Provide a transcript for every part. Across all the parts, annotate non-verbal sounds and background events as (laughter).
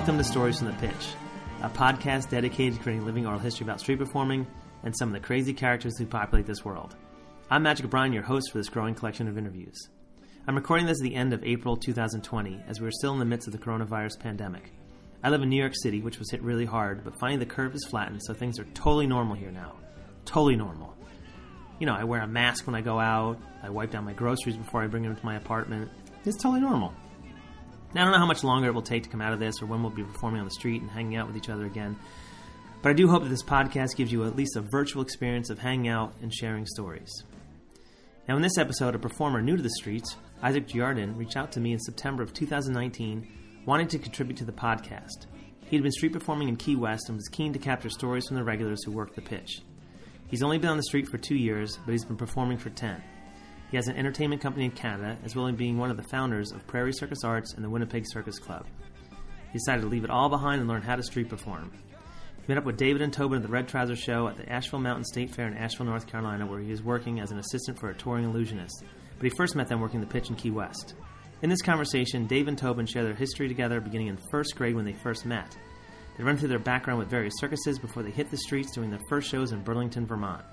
Welcome to Stories from the Pitch, a podcast dedicated to creating living oral history about street performing and some of the crazy characters who populate this world. I'm Magic Brian, your host for this growing collection of interviews. I'm recording this at the end of April 2020, as we're still in the midst of the coronavirus pandemic. I live in New York City, which was hit really hard, but finally the curve is flattened, so things are totally normal here now. Totally normal. You know, I wear a mask when I go out, I wipe down my groceries before I bring them to my apartment. It's totally normal. Now, I don't know how much longer it will take to come out of this or when we'll be performing on the street and hanging out with each other again, but I do hope that this podcast gives you at least a virtual experience of hanging out and sharing stories. Now, in this episode, a performer new to the streets, Isaac Giardin, reached out to me in September of 2019 wanting to contribute to the podcast. He had been street performing in Key West and was keen to capture stories from the regulars who worked the pitch. He's only been on the street for two years, but he's been performing for 10. He has an entertainment company in Canada, as well as being one of the founders of Prairie Circus Arts and the Winnipeg Circus Club. He decided to leave it all behind and learn how to street perform. He met up with David and Tobin at the Red Trouser Show at the Asheville Mountain State Fair in Asheville, North Carolina, where he was working as an assistant for a touring illusionist. But he first met them working the pitch in Key West. In this conversation, Dave and Tobin share their history together beginning in first grade when they first met. They run through their background with various circuses before they hit the streets doing their first shows in Burlington, Vermont.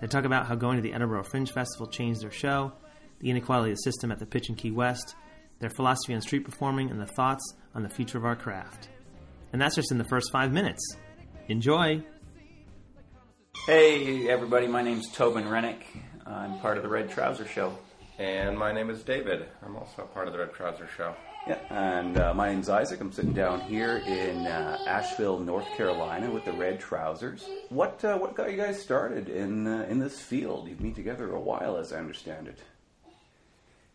They talk about how going to the Edinburgh Fringe Festival changed their show, the inequality of the system at the pitch in Key West, their philosophy on street performing, and the thoughts on the future of our craft. And that's just in the first five minutes. Enjoy! Hey everybody, my name's Tobin Renwick. I'm part of the Red Trouser Show. And my name is David. I'm also part of the Red Trouser Show. Yeah, and uh, my name's Isaac. I'm sitting down here in uh, Asheville, North Carolina, with the Red Trousers. What uh, what got you guys started in uh, in this field? You've been together a while, as I understand it.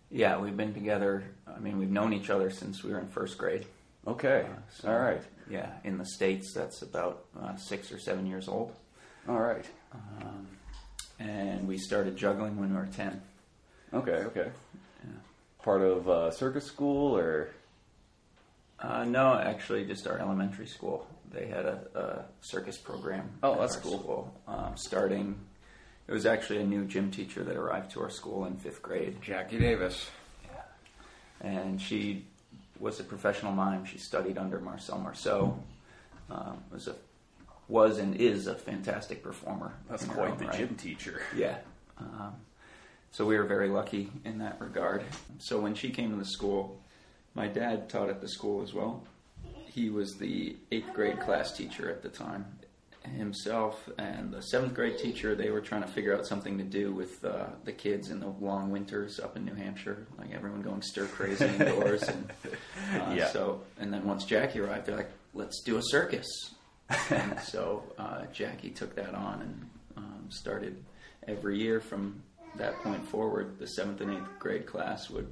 Yeah, we've been together. I mean, we've known each other since we were in first grade. Okay, So, all right, Yeah, in the states, that's about uh, six or seven years old, all right. um, and we started juggling when we were ten. Okay, okay. Yeah. Part of uh, circus school, or Uh, no, actually, just our elementary school. They had a, a circus program. Oh, at that's our cool. School, um, starting, it was actually a new gym teacher that arrived to our school in fifth grade. Jackie Davis. Yeah. and she was a professional mime. She studied under Marcel Marceau. Um, was a was and is a fantastic performer. that's quite the right. gym teacher. Yeah. Um, so we were very lucky in that regard. So when she came to the school, my dad taught at the school as well. He was the eighth grade class teacher at the time. Himself and the seventh grade teacher, they were trying to figure out something to do with uh, the kids in the long winters up in New Hampshire, like everyone going stir crazy (laughs) indoors. And, uh, Yeah. So, and then once Jackie arrived, they're like, "Let's do a circus." (laughs) and so uh, Jackie took that on and um, started every year from that point forward. The seventh and eighth grade class would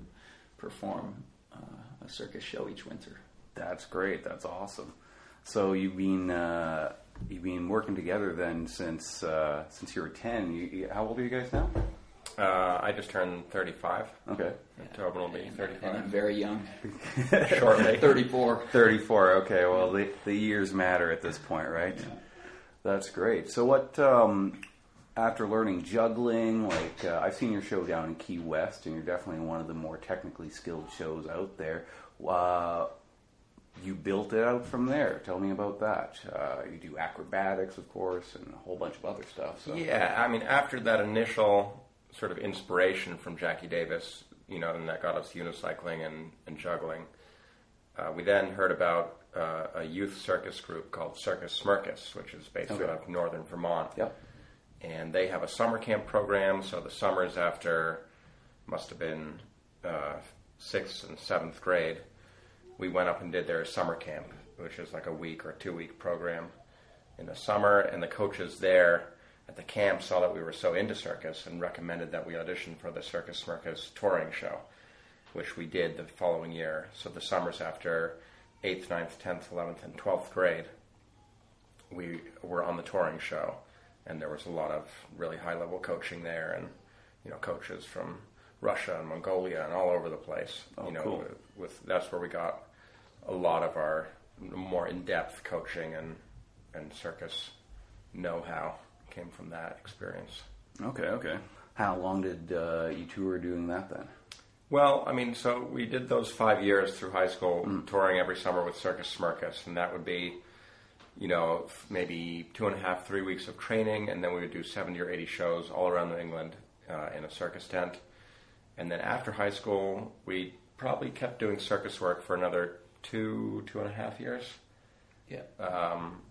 perform uh, a circus show each winter. That's great. That's awesome. So you've been uh, you've been working together then since uh, since you were ten. You, you, how old are you guys now? Uh, I just turned 35. Okay, Tobin will be And, and I'm 35 very young, (laughs) shortly. 34. 34. Okay, well, the, the years matter at this point, right? That's great. So, what, um, after learning juggling, like, uh, I've seen your show down in Key West, and you're definitely one of the more technically skilled shows out there. Uh, you built it out from there. Tell me about that. Uh, you do acrobatics, of course, and a whole bunch of other stuff. So. Yeah, I mean, after that initial sort of inspiration from Jackie Davis, you know, and that got us unicycling and, and juggling, uh, we then heard about uh, a youth circus group called Circus Smirkus, which is based Okay. out of northern Vermont. Yep. And they have a summer camp program. So the summers after must have been uh, sixth and seventh grade, we went up and did their summer camp, which is like a week or two week program in the summer. And the coaches there at the camp saw that we were so into circus and recommended that we audition for the Circus Smirkus touring show, which we did the following year. So the summers after eighth, ninth, 10th, 11th, and 12th grade, we were on the touring show, and there was a lot of really high level coaching there, and you know coaches from Russia and Mongolia and all over the place. Oh, you know, cool. with, with that's where we got a lot of our more in depth coaching and and circus know how came from that experience. Okay, okay. How long did uh, you two were doing that then? Well, I mean, so we did those five years through high school, touring every summer with Circus Smirkus, and that would be, you know, maybe two and a half, three weeks of training, and then we would do 70 or 80 shows all around New England uh, in a circus tent. And then after high school, we probably kept doing circus work for another two, two and a half years, Yeah. um,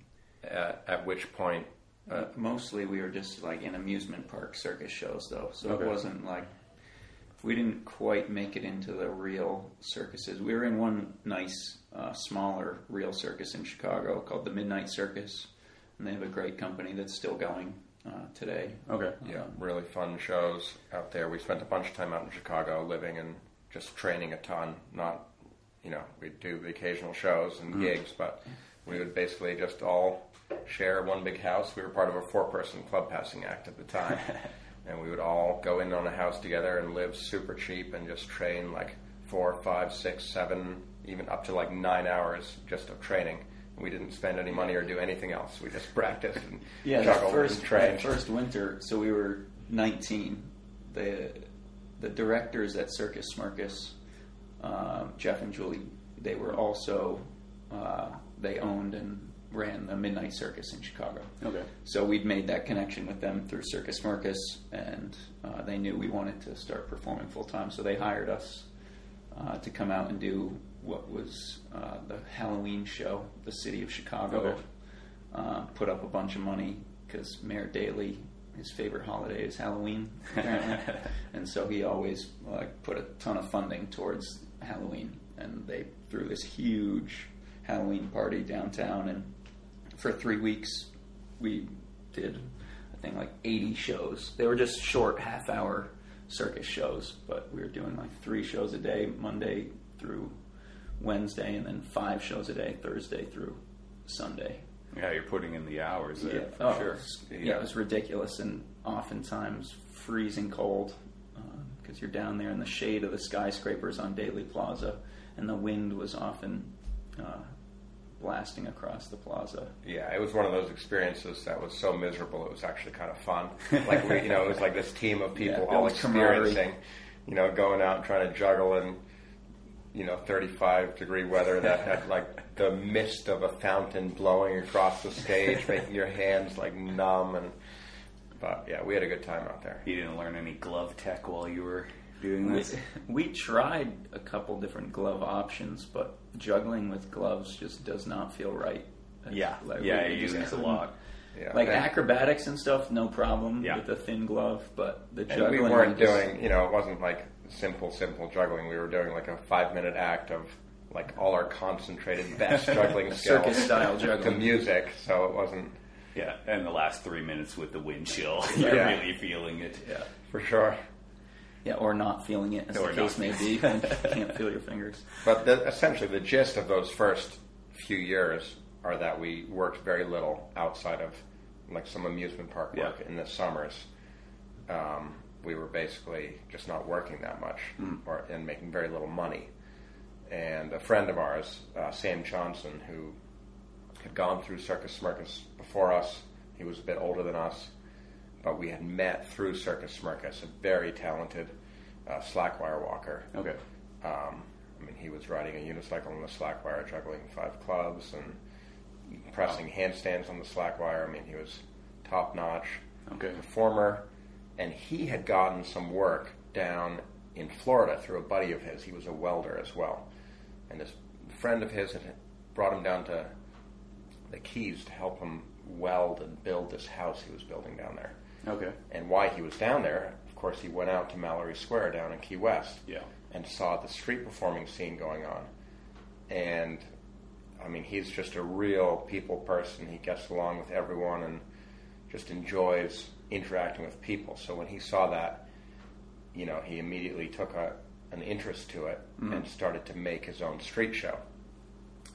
at, at which point, Uh, mostly we were just like in amusement park circus shows, though. So Okay. it wasn't like we didn't quite make it into the real circuses. We were in one nice, uh, smaller real circus in Chicago called the Midnight Circus, and they have a great company that's still going uh, today. Okay. Yeah, really fun shows out there. We spent a bunch of time out in Chicago living and just training a ton. Not, you know, we'd do the occasional shows and gigs, but we would basically just all share one big house. We were part of a four person club passing act at the time. (laughs) and we would all go in on a house together and live super cheap and just train like four, five, six, seven, even up to like nine hours just of training. We didn't spend any money or do anything else. We just practiced and (laughs) Yeah, juggled first and trained. first winter. So we were 19. The the directors at Circus Smirkus, um, Jeff and Julie, they were also uh, they owned and ran the Midnight Circus in Chicago. Okay. So we'd made that connection with them through Circus Smirkus, and uh, they knew we wanted to start performing full time. So they hired us uh, to come out and do what was uh, the Halloween show, the city of Chicago. Okay. Uh, put up a bunch of money because Mayor Daley, his favorite holiday is Halloween, apparently, (laughs) and so he always like put a ton of funding towards Halloween, and they threw this huge Halloween party downtown, and for three weeks we did I think like 80 shows. They were just short half hour circus shows, but we were doing like three shows a day, Monday through Wednesday, and then five shows a day, Thursday through Sunday. Yeah, you're putting in the hours there for oh, sure. it's- Yeah, it was ridiculous and oftentimes freezing cold because you're down there in the shade of the skyscrapers on Daley Plaza, and the wind was often uh, blasting across the plaza. Yeah, it was one of those experiences that was so miserable. It was actually kind of fun. Like we, you know, it was like this team of (laughs) people Yeah, all built camaraderie. experiencing, you know, going out and trying to juggle in, you know, 35 degree weather that had like the mist of a fountain blowing across the stage, (laughs) making your hands like numb. And but yeah, we had a good time out there. You didn't learn any glove tech while you were doing this. (laughs) we tried a couple different glove options, but juggling with gloves just does not feel right. Yeah, Like, yeah, we you use a lot. Yeah, Like and, acrobatics and stuff, no problem Yeah. with the thin glove, but the and juggling. we weren't just- doing, you know, it wasn't like simple, simple juggling. We were doing like a five minute act of like all our concentrated best (laughs) juggling skills Circus style juggling to music. So it wasn't Yeah, and the last three minutes with the wind chill, (laughs) you're really feeling it. Yeah. for sure. Yeah, or not feeling it, as Or the case not. may be. when (laughs) you can't feel your fingers. But the, essentially, the gist of those first few years are that we worked very little outside of like some amusement park work Yeah. in the summers. Um, we were basically just not working that much or and making very little money. And a friend of ours, uh, Sam Johnson, who had gone through Circus Smirkus before us, he was a bit older than us, but we had met through Circus Smirkus, a very talented uh, slackwire walker. Okay. Um, I mean, he was riding a unicycle on the slack wire, juggling five clubs and pressing handstands on the slack wire. I mean, he was top notch Okay. performer, and he had gotten some work down in Florida through a buddy of his. He was a welder as well, and this friend of his had brought him down to the Keys to help him weld and build this house he was building down there. Okay. And why he was down there, of course, he went out to Mallory Square down in Key West Yeah. and saw the street performing scene going on. And I mean, he's just a real people person. He gets along with everyone and just enjoys interacting with people. So when he saw that, you know, he immediately took a, an interest to it mm. and started to make his own street show.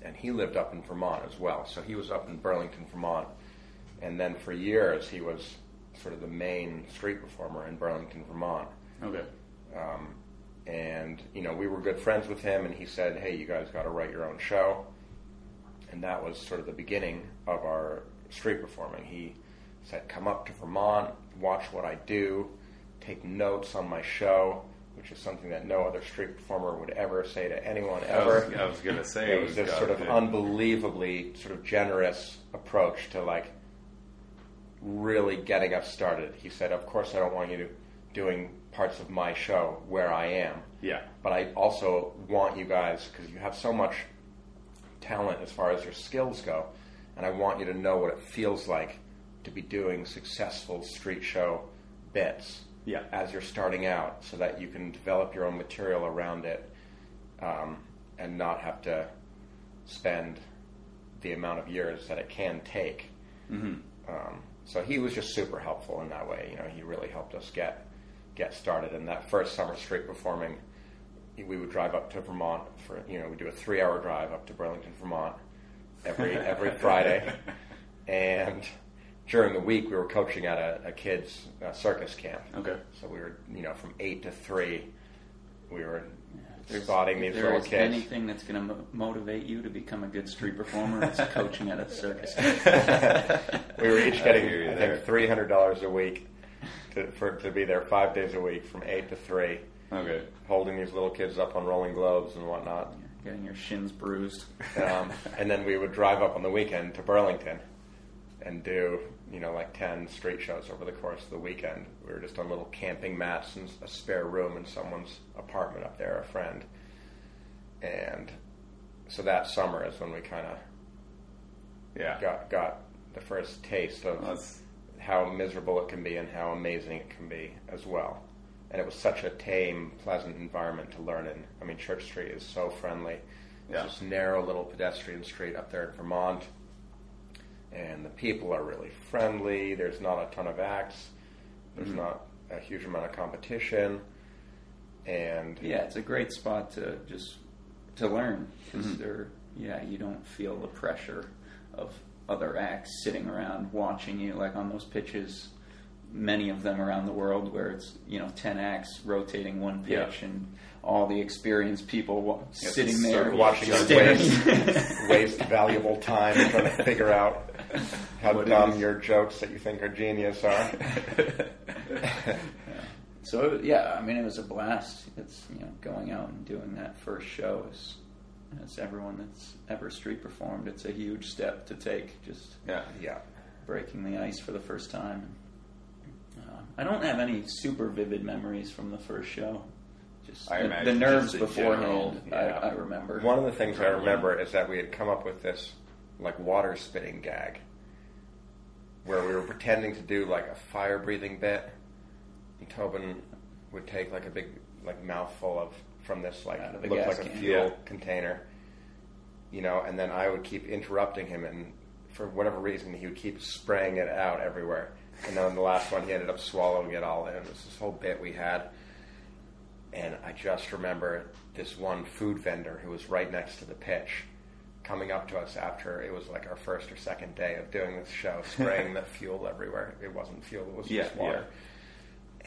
And he lived up in Vermont as well. So he was up in Burlington, Vermont. And then for years, he was sort of the main street performer in Burlington, Vermont. Okay. Um, and you know, we were good friends with him, and he said, "Hey, you guys got to write your own show." And that was sort of the beginning of our street performing. He said, "Come up to Vermont, watch what I do, take notes on my show, which is something that no other street performer would ever say to anyone I was, ever. I was gonna say it was this sort of the- unbelievably sort of generous approach to like really getting us started. He said, "Of course, I don't want you to doing parts of my show where I am, yeah, but I also want you guys because you have so much talent as far as your skills go, and I want you to know what it feels like to be doing successful street show bits Yeah. as you're starting out, so that you can develop your own material around it, um, and not have to spend the amount of years that it can take. hmm Um, so he was just super helpful in that way. You know, he really helped us get get started. And that first summer street performing, we would drive up to Vermont for you know we do a three hour drive up to Burlington, Vermont every every (laughs) Friday, and during the week we were coaching at a, a kids uh, circus camp. Okay. So we were you know from eight to three, we were Spotting if these there little is anything that's going to mo- motivate you to become a good street performer, it's (laughs) coaching at a circus. (laughs) we were each getting, I, think, three hundred dollars a week to, for to be there five days a week from eight to three, Okay. holding these little kids up on rolling globes and whatnot. Getting your shins bruised. Um, and then we would drive up on the weekend to Burlington and do you know like ten street shows over the course of the weekend. We were just on little camping mats and a spare room in someone's apartment up there, a friend. And so that summer is when we kind of Yeah. got got the first taste of That's how miserable it can be and how amazing it can be as well. And it was such a tame, pleasant environment to learn in. I mean, Church Street is so friendly. Yeah. It's this narrow little pedestrian street up there in Vermont. And the people are really friendly. There's not a ton of acts. There's Mm-hmm. not a huge amount of competition. And Yeah, it's a great spot to just to learn because Mm-hmm. there, yeah, you don't feel the pressure of other acts sitting around watching you like on those pitches. Many of them around the world where it's you know ten acts rotating one Yeah. pitch and all the experienced people wa- Yeah, sitting there watching staring. waste, (laughs) waste valuable time trying to figure out how What dumb your jokes that you think are genius are. (laughs) So yeah, I mean, it was a blast. It's you know going out and doing that first show is, as everyone that's ever street performed, it's a huge step to take. Just yeah. yeah. breaking the ice for the first time. Uh, I don't have any super vivid memories from the first show. Just the, the nerves beforehand. general, yeah. I, I remember. One of the things I remember is that we had come up with this like water spitting gag where we were pretending to do like a fire breathing bit. And Tobin would take like a big like mouthful of from this like Out of the looked gas like a can. fuel Yeah. container. You know, and then I would keep interrupting him and for whatever reason he would keep spraying it out everywhere. And then the last one he ended up swallowing it all in. It was this whole bit we had. And I just remember this one food vendor who was right next to the pitch coming up to us after it was like our first or second day of doing this show, spraying (laughs) the fuel everywhere. It wasn't fuel, it was Yeah, just water.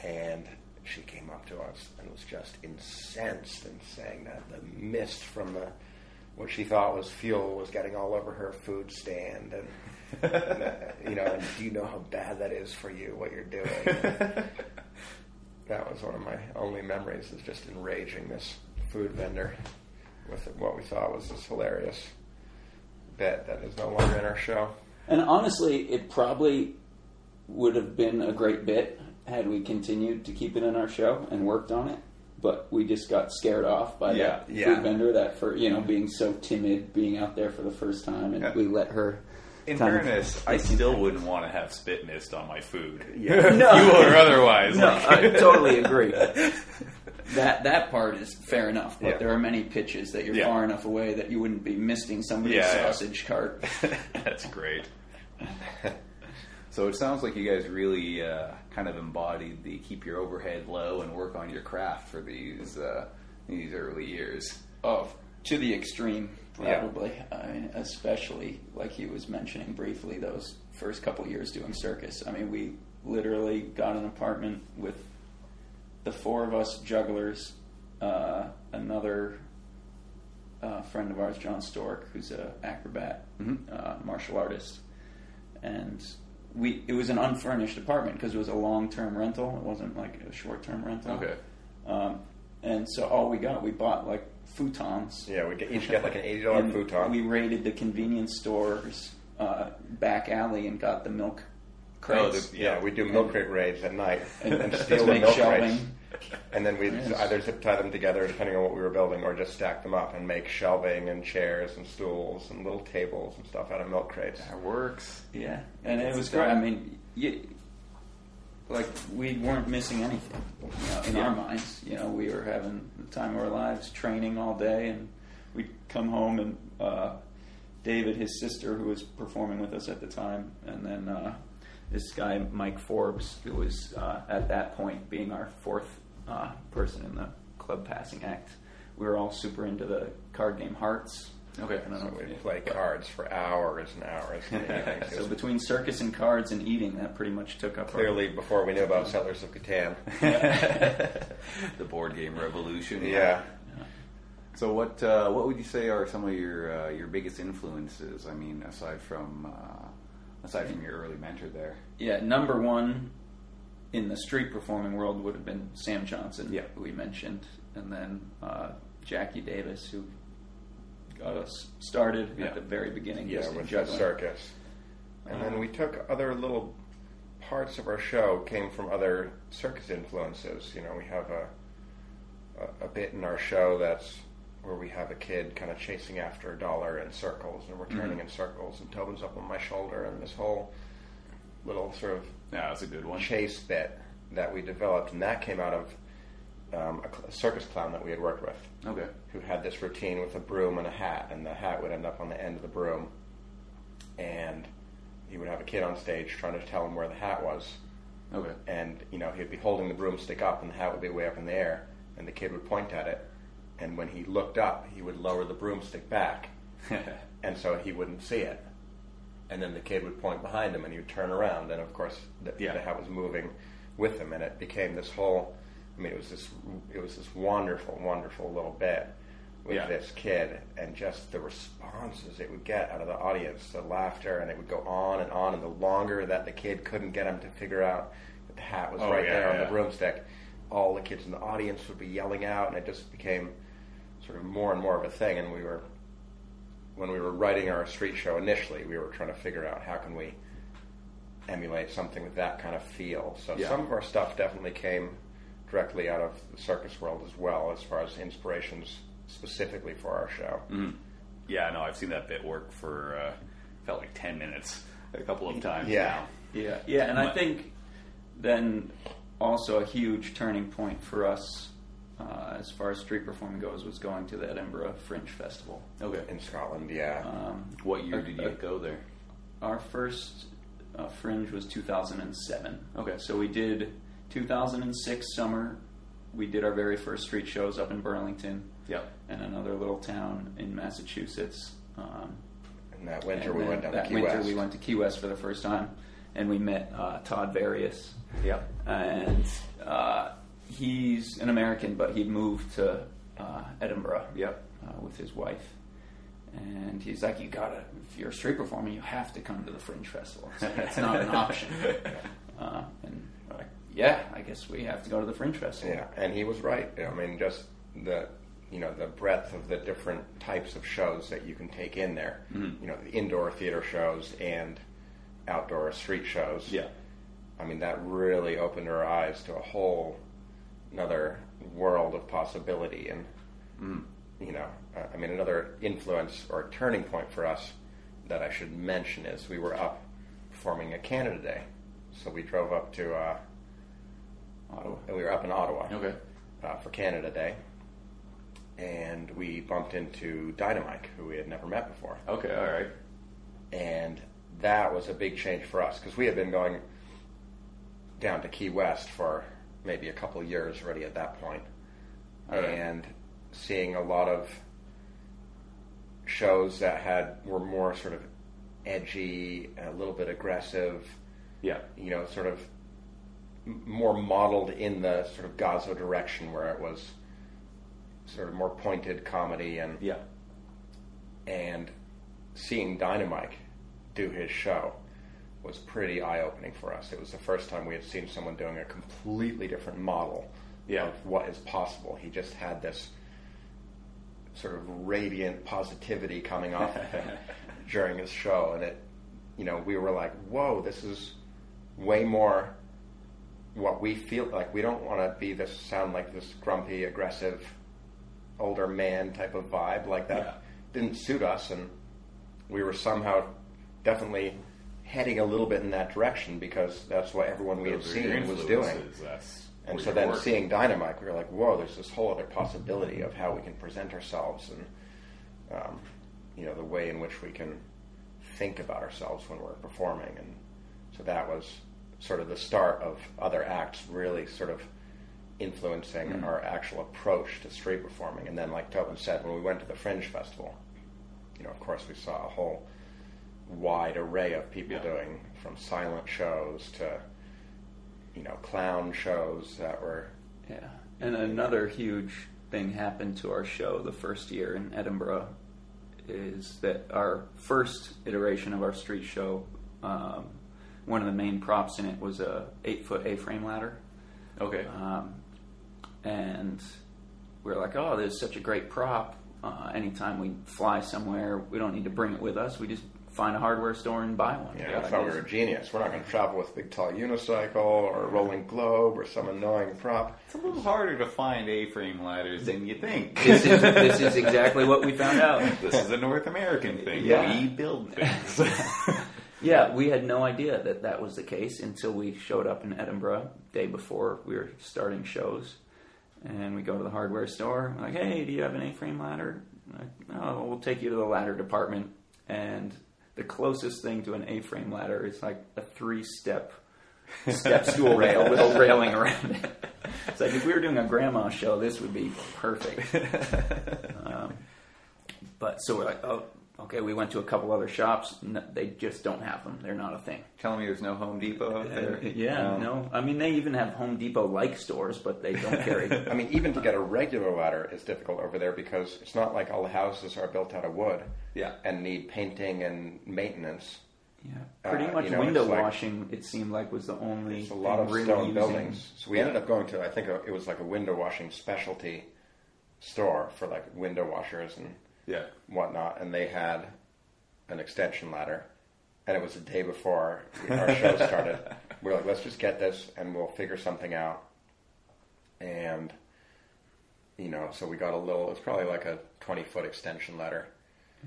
And she came up to us and was just incensed and saying that the mist from the what she thought was fuel was getting all over her food stand and, and, (laughs) uh, you know and do you know how bad that is for you what you're doing (laughs) that was one of my only memories is just enraging this food vendor with what we thought was this hilarious bit that is no longer in our show. And honestly, it probably would have been a great bit had we continued to keep it in our show and worked on it. But we just got scared off by Yeah, that yeah. food vendor that for you know being so timid, being out there for the first time, and Yeah. we let her. In fairness, I still wouldn't want to have spit mist on my food. (laughs) No. Fuel or otherwise. No, like- I totally agree. (laughs) That that part is fair enough, but Yeah. there are many pitches that you're Yeah. far enough away that you wouldn't be misting somebody's Yeah, sausage cart. (laughs) (laughs) That's great. So it sounds like you guys really uh, kind of embodied the keep your overhead low and work on your craft for these uh, these early years. Oh, to the extreme, probably. I mean, especially like he was mentioning briefly, those first couple years doing circus. I mean, we literally got an apartment with the four of us jugglers, uh, another uh, friend of ours, John Stork, who's a acrobat, uh, martial artist, and we. It was an unfurnished apartment because it was a long term rental. It wasn't like a short term rental. Okay. Um, and so all we got, we bought like futons. Yeah, we each get like an eighty dollar (laughs) futon. We raided the convenience stores uh, back alley and got the milk Oh, the- yeah, we do milk crate raids at night And- and, steal the milk shelving. crates. And then we'd Yes. either zip tie them together, depending on what we were building, or just stack them up and make shelving and chairs and stools and little tables and stuff out of milk crates. That works. Yeah, and it was great. I mean, you, like we weren't missing anything you know, in Yeah. our minds. You know, we were having the time of our lives, training all day, and we'd come home and uh, David, his sister, who was performing with us at the time, and then uh, this guy Mike Forbes, who was uh, at that point being our fourth uh, person in the club passing act. We were all super into the card game Hearts. Okay. I don't know So if we'd play but- cards for hours and hours. (laughs) And so was between circus and cards and eating, that pretty much took up our- clearly before we knew about Settlers of Catan. (laughs) (laughs) the board game revolution. Yeah. So what uh, what would you say are some of your uh, your biggest influences? I mean, aside from uh, aside from your early mentor there. Yeah, number one in the street performing world would have been Sam Johnson, Yeah. who we mentioned, and then uh, Jackie Davis, who got us started Yeah. at the very beginning. Yeah, with the circus. And then we took other little parts of our show came from other circus influences. You know, we have a a, a bit in our show that's where we have a kid kind of chasing after a dollar in circles, and we're turning in circles, and Tobin's up on my shoulder, and this whole little sort of Yeah, that's a good one. chase bit that we developed, and that came out of um, a, cl- a circus clown that we had worked with Okay. who had this routine with a broom and a hat, and the hat would end up on the end of the broom, and he would have a kid on stage trying to tell him where the hat was, Okay. and you know he'd be holding the broomstick up, and the hat would be way up in the air, and the kid would point at it, and when he looked up, he would lower the broomstick back, (laughs) and so he wouldn't see it, and then the kid would point behind him, and he would turn around, and of course the, Yeah. the hat was moving with him, and it became this whole. I mean, it was this it was this wonderful, wonderful little bit with Yeah. this kid, and just the responses it would get out of the audience, the laughter, and it would go on and on. And the longer that the kid couldn't get him to figure out that the hat was Oh, right yeah, there on the broomstick, all the kids in the audience would be yelling out, and it just became sort of more and more of a thing. And we were, when we were writing our street show initially, we were trying to figure out how can we emulate something with that kind of feel. So Yeah. some of our stuff definitely came directly out of the circus world as well, as far as inspirations specifically for our show. Mm. Yeah, no, I've seen that bit work for uh, felt like ten minutes a couple of times. Yeah. now. Yeah, yeah, and I think then also a huge turning point for us uh, as far as street performing goes was going to the Edinburgh Fringe Festival. Okay. In Scotland, yeah. Um, What year did you uh, (laughs) go there? Our first uh, Fringe was 2007. Okay. So we did 2006 summer. We did our very first street shows up in Burlington Yeah. and another little town in Massachusetts. Um, and that winter and we went down that to Key winter West. we went to Key West for the first time, and we met uh, Todd Various. Yeah. and uh, he's an American, but he'd moved to uh, Edinburgh Yep. uh, with his wife. And he's like, you gotta, if you're a street performer, you have to come to the Fringe Festival. It's, it's not an (laughs) option. Uh, and like, yeah, I guess we have to go to the Fringe Festival. Yeah, and he was right. I mean, just the you know the breadth of the different types of shows that you can take in there. Mm-hmm. You know, the indoor theater shows and outdoor street shows. Yeah. I mean, that really opened our eyes to a whole another world of possibility. And Mm. you know, uh, I mean, another influence or turning point for us that I should mention is we were up performing at Canada Day. So we drove up to uh, Ottawa. we were up in Ottawa Okay. uh, for Canada Day, and we bumped into Dynamite, who we had never met before, Okay. All right. and that was a big change for us because we had been going down to Key West for maybe a couple of years already at that point, right. and seeing a lot of shows that had were more sort of edgy, a little bit aggressive, Yeah. you know, sort of more modeled in the sort of Gazzo direction, where it was sort of more pointed comedy and Yeah. and seeing Dynamite do his show was pretty eye opening for us. It was the first time we had seen someone doing a completely different model of what is possible. He just had this sort of radiant positivity coming off of him (laughs) during his show, and it, you know, we were like, "Whoa, this is way more what we feel like. We don't want to be this sound like this grumpy, aggressive, older man type of vibe. Like that Yeah. didn't suit us, and we were somehow definitely heading a little bit in that direction because that's what everyone we had Those are your seen was doing. And so then working. seeing Dynamite, we were like, whoa, there's this whole other possibility of how we can present ourselves and, um, you know, the way in which we can think about ourselves when we're performing. And so that was sort of the start of other acts really sort of influencing Mm. our actual approach to street performing. And then, like Tobin said, when we went to the Fringe Festival, you know, of course, we saw a whole wide array of people Yeah. doing from silent shows to you know clown shows that were Yeah. And another huge thing happened to our show the first year in Edinburgh is that our first iteration of our street show, um, one of the main props in it was a eight foot A-frame ladder. Okay. Um, and we're like, oh, there's such a great prop. Uh, anytime we fly somewhere, we don't need to bring it with us. We just find a hardware store and buy one. yeah, We're I like, thought we were a genius. We're not going to travel with a big tall unicycle or a rolling globe or some annoying prop. It's a little harder to find A-frame ladders than you think. (laughs) this is this is exactly what we found out. (laughs) this is a North American thing. Yeah. We build things. (laughs) Yeah, we had no idea that that was the case until we showed up in Edinburgh day before we were starting shows, and we go to the hardware store. Like, hey, do you have an A-frame ladder? Like, oh, we'll take you to the ladder department, and the closest thing to an A-frame ladder is like a three-step (laughs) step stool rail with a railing around it. It's like if we were doing a grandma show, this would be perfect. (laughs) Um, but so we're like, oh, okay. We went to a couple other shops. They just don't have them. They're not a thing. Telling me there's no Home Depot out there. Yeah, Um, no. I mean, they even have Home Depot like stores, but they don't carry. (laughs) I mean, even to get a regular ladder is difficult over there because it's not like all the houses are built out of wood Yeah. and need painting and maintenance. yeah, pretty Uh, much you know, window it's like- washing. It seemed like was the only. It's a lot of really stone using- buildings. So we ended up going to, I think it was like a window washing specialty store for like window washers and Yeah. whatnot, and they had an extension ladder. And it was the day before our show (laughs) started. We're like, let's just get this and we'll figure something out. And, you know, so we got a little, it's probably like a 20 foot extension ladder.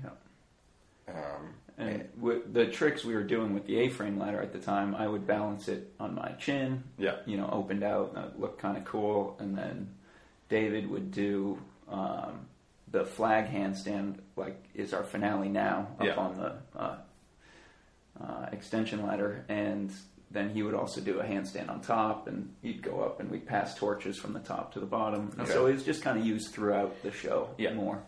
Yeah. Um, And with the tricks we were doing with the A-frame ladder at the time, I would balance it on my chin. Yeah. You know, opened out, and it looked kind of cool. And then David would do um, the flag handstand, like is our finale now, up Yeah. on the uh, uh, extension ladder, and then he would also do a handstand on top, and he'd go up, and we'd pass torches from the top to the bottom. Okay. So it was just kind of used throughout the show Yeah. more.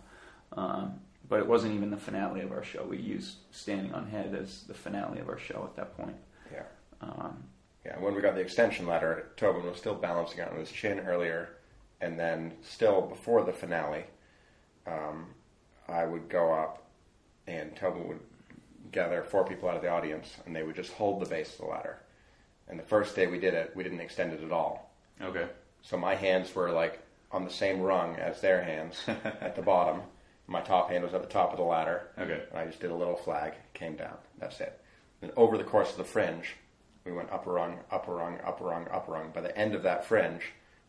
Um, but it wasn't even the finale of our show. We used Standing on Head as the finale of our show at that point. yeah. Um, Yeah, when we got the extension ladder, Tobin was still balancing it on his chin earlier, and then still before the finale, um, I would go up, and Tobin would gather four people out of the audience, and they would just hold the base of the ladder. And the first day we did it, we didn't extend it at all. Okay. So my hands were like on the same rung as their hands (laughs) at the bottom. My top hand was at the top of the ladder. Okay. And I just did a little flag, came down. That's it. Then over the course of the fringe, we went up a rung, up a rung, up a rung, up a rung. By the end of that fringe,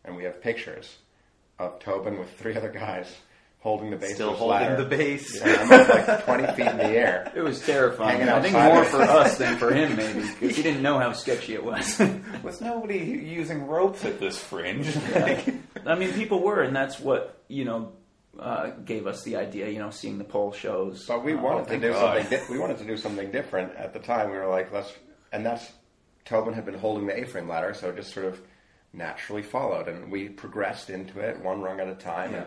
and we have pictures of Tobin with three other guys holding the base Still holding ladder. the base. Up like (laughs) 20 feet in the air. it was terrifying. I think more for us than for him, maybe, because he didn't know how sketchy it was. (laughs) Was nobody using ropes at this fringe? (laughs) I mean, people were, and that's what you know uh, gave us the idea. You know, seeing the pole shows. But we Uh, wanted to do God. something. Di- we wanted to do something different at the time. We were like, let's, and that's Tobin had been holding the A-frame ladder, so it just sort of naturally followed, and we progressed into it one rung at a time. Yeah. And,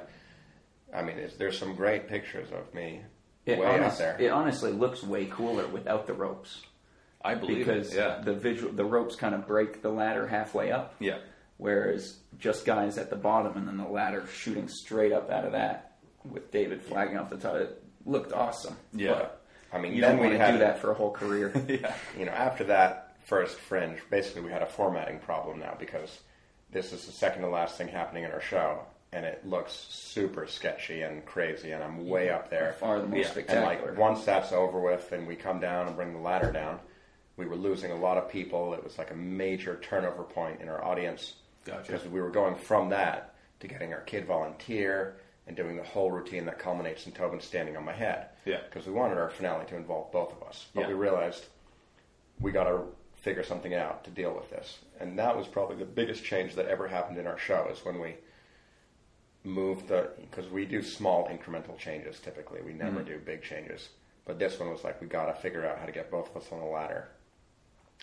I mean, it's, there's some great pictures of me It, way out there. it honestly looks way cooler without the ropes I believe because it. Yeah. the visual, the ropes kind of break the ladder halfway up. Yeah. whereas just guys at the bottom and then the ladder shooting straight up out of that with David flagging off the top. It looked awesome. Yeah. But I mean, you then don't we want to had do that for a whole career. (laughs) yeah. you know, after that first fringe, basically we had a formatting problem now because this is the second to last thing happening in our show, and it looks super sketchy and crazy, and I'm way up there. Far the most And spectacular. like once that's over with, and we come down and bring the ladder down, we were losing a lot of people. It was like a major turnover point in our audience Gotcha. because we were going from that to getting our kid volunteer and doing the whole routine that culminates in Tobin standing on my head. Yeah. Because we wanted our finale to involve both of us, but Yeah. we realized we got to figure something out to deal with this. And that was probably the biggest change that ever happened in our show is when we moved the because we do small incremental changes typically. We never do big changes. But this one was like we got to figure out how to get both of us on the ladder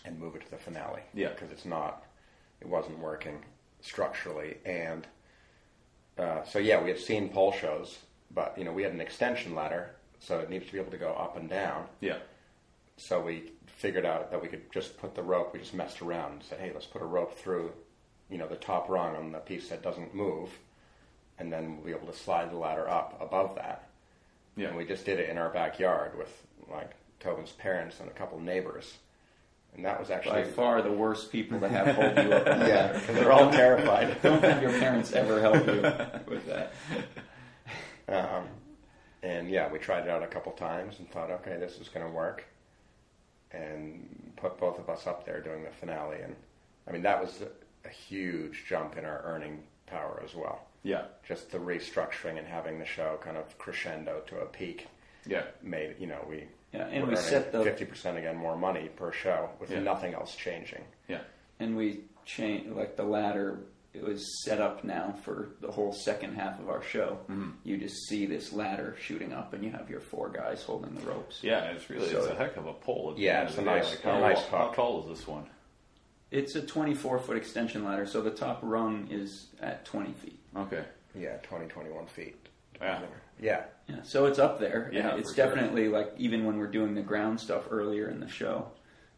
and move it to the finale. Yeah. Because it's not it wasn't working structurally and uh, so yeah, we had seen pole shows, but you know, we had an extension ladder, so it needs to be able to go up and down Yeah. so we figured out that we could just put the rope. We just messed around and said, "Hey, let's put a rope through, you know, the top rung on the piece that doesn't move, and then we'll be able to slide the ladder up above that." Yeah. And we just did it in our backyard with like Tobin's parents and a couple neighbors, and that was By actually far the worst people to have hold you up. (laughs) yeah, because they're all terrified. (laughs) Don't have your parents ever help you (laughs) with that. Um, and yeah, we tried it out a couple times and thought, okay, this is going to work, and put both of us up there doing the finale. And I mean, that was a huge jump in our earning power as well. Yeah. Just the restructuring and having the show kind of crescendo to a peak Yeah. made you know we Yeah, and we set the fifty percent again more money per show with Yeah. nothing else changing. Yeah. and we change like the ladder. It was set up now for the whole second half of our show. Mm-hmm. You just see this ladder shooting up, and you have your four guys holding the ropes. Yeah, it's really So- it's a heck of a pole. At Yeah, it's a the nice- Like, how, a nice how hook. tall is this one? It's a 24 foot extension ladder, so the top rung is at 20 feet. Okay. Yeah, 20, 21 feet. Yeah. Yeah. Yeah, so it's up there. Yeah, it's for sure. definitely like even when we're doing the ground stuff earlier in the show,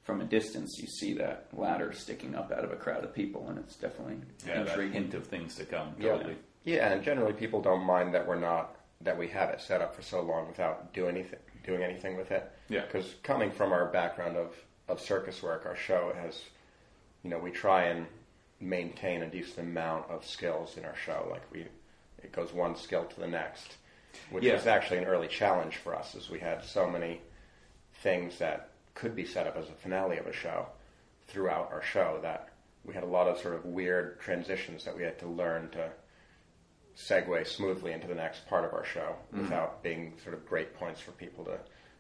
from a distance you see that ladder sticking up out of a crowd of people, and it's definitely Yeah, that intriguing. hint of things to come. Yeah. Totally. Yeah, and generally people don't mind that we're not that we have it set up for so long without doing anything doing anything with it. Yeah. Because coming from our background of of circus work, our show has, you know, we try and maintain a decent amount of skills in our show. Like we, it goes one skill to the next, which Yeah. was actually an early challenge for us, as we had so many things that could be set up as a finale of a show throughout our show that we had a lot of sort of weird transitions that we had to learn to segue smoothly into the next part of our show mm-hmm. without being sort of great points for people to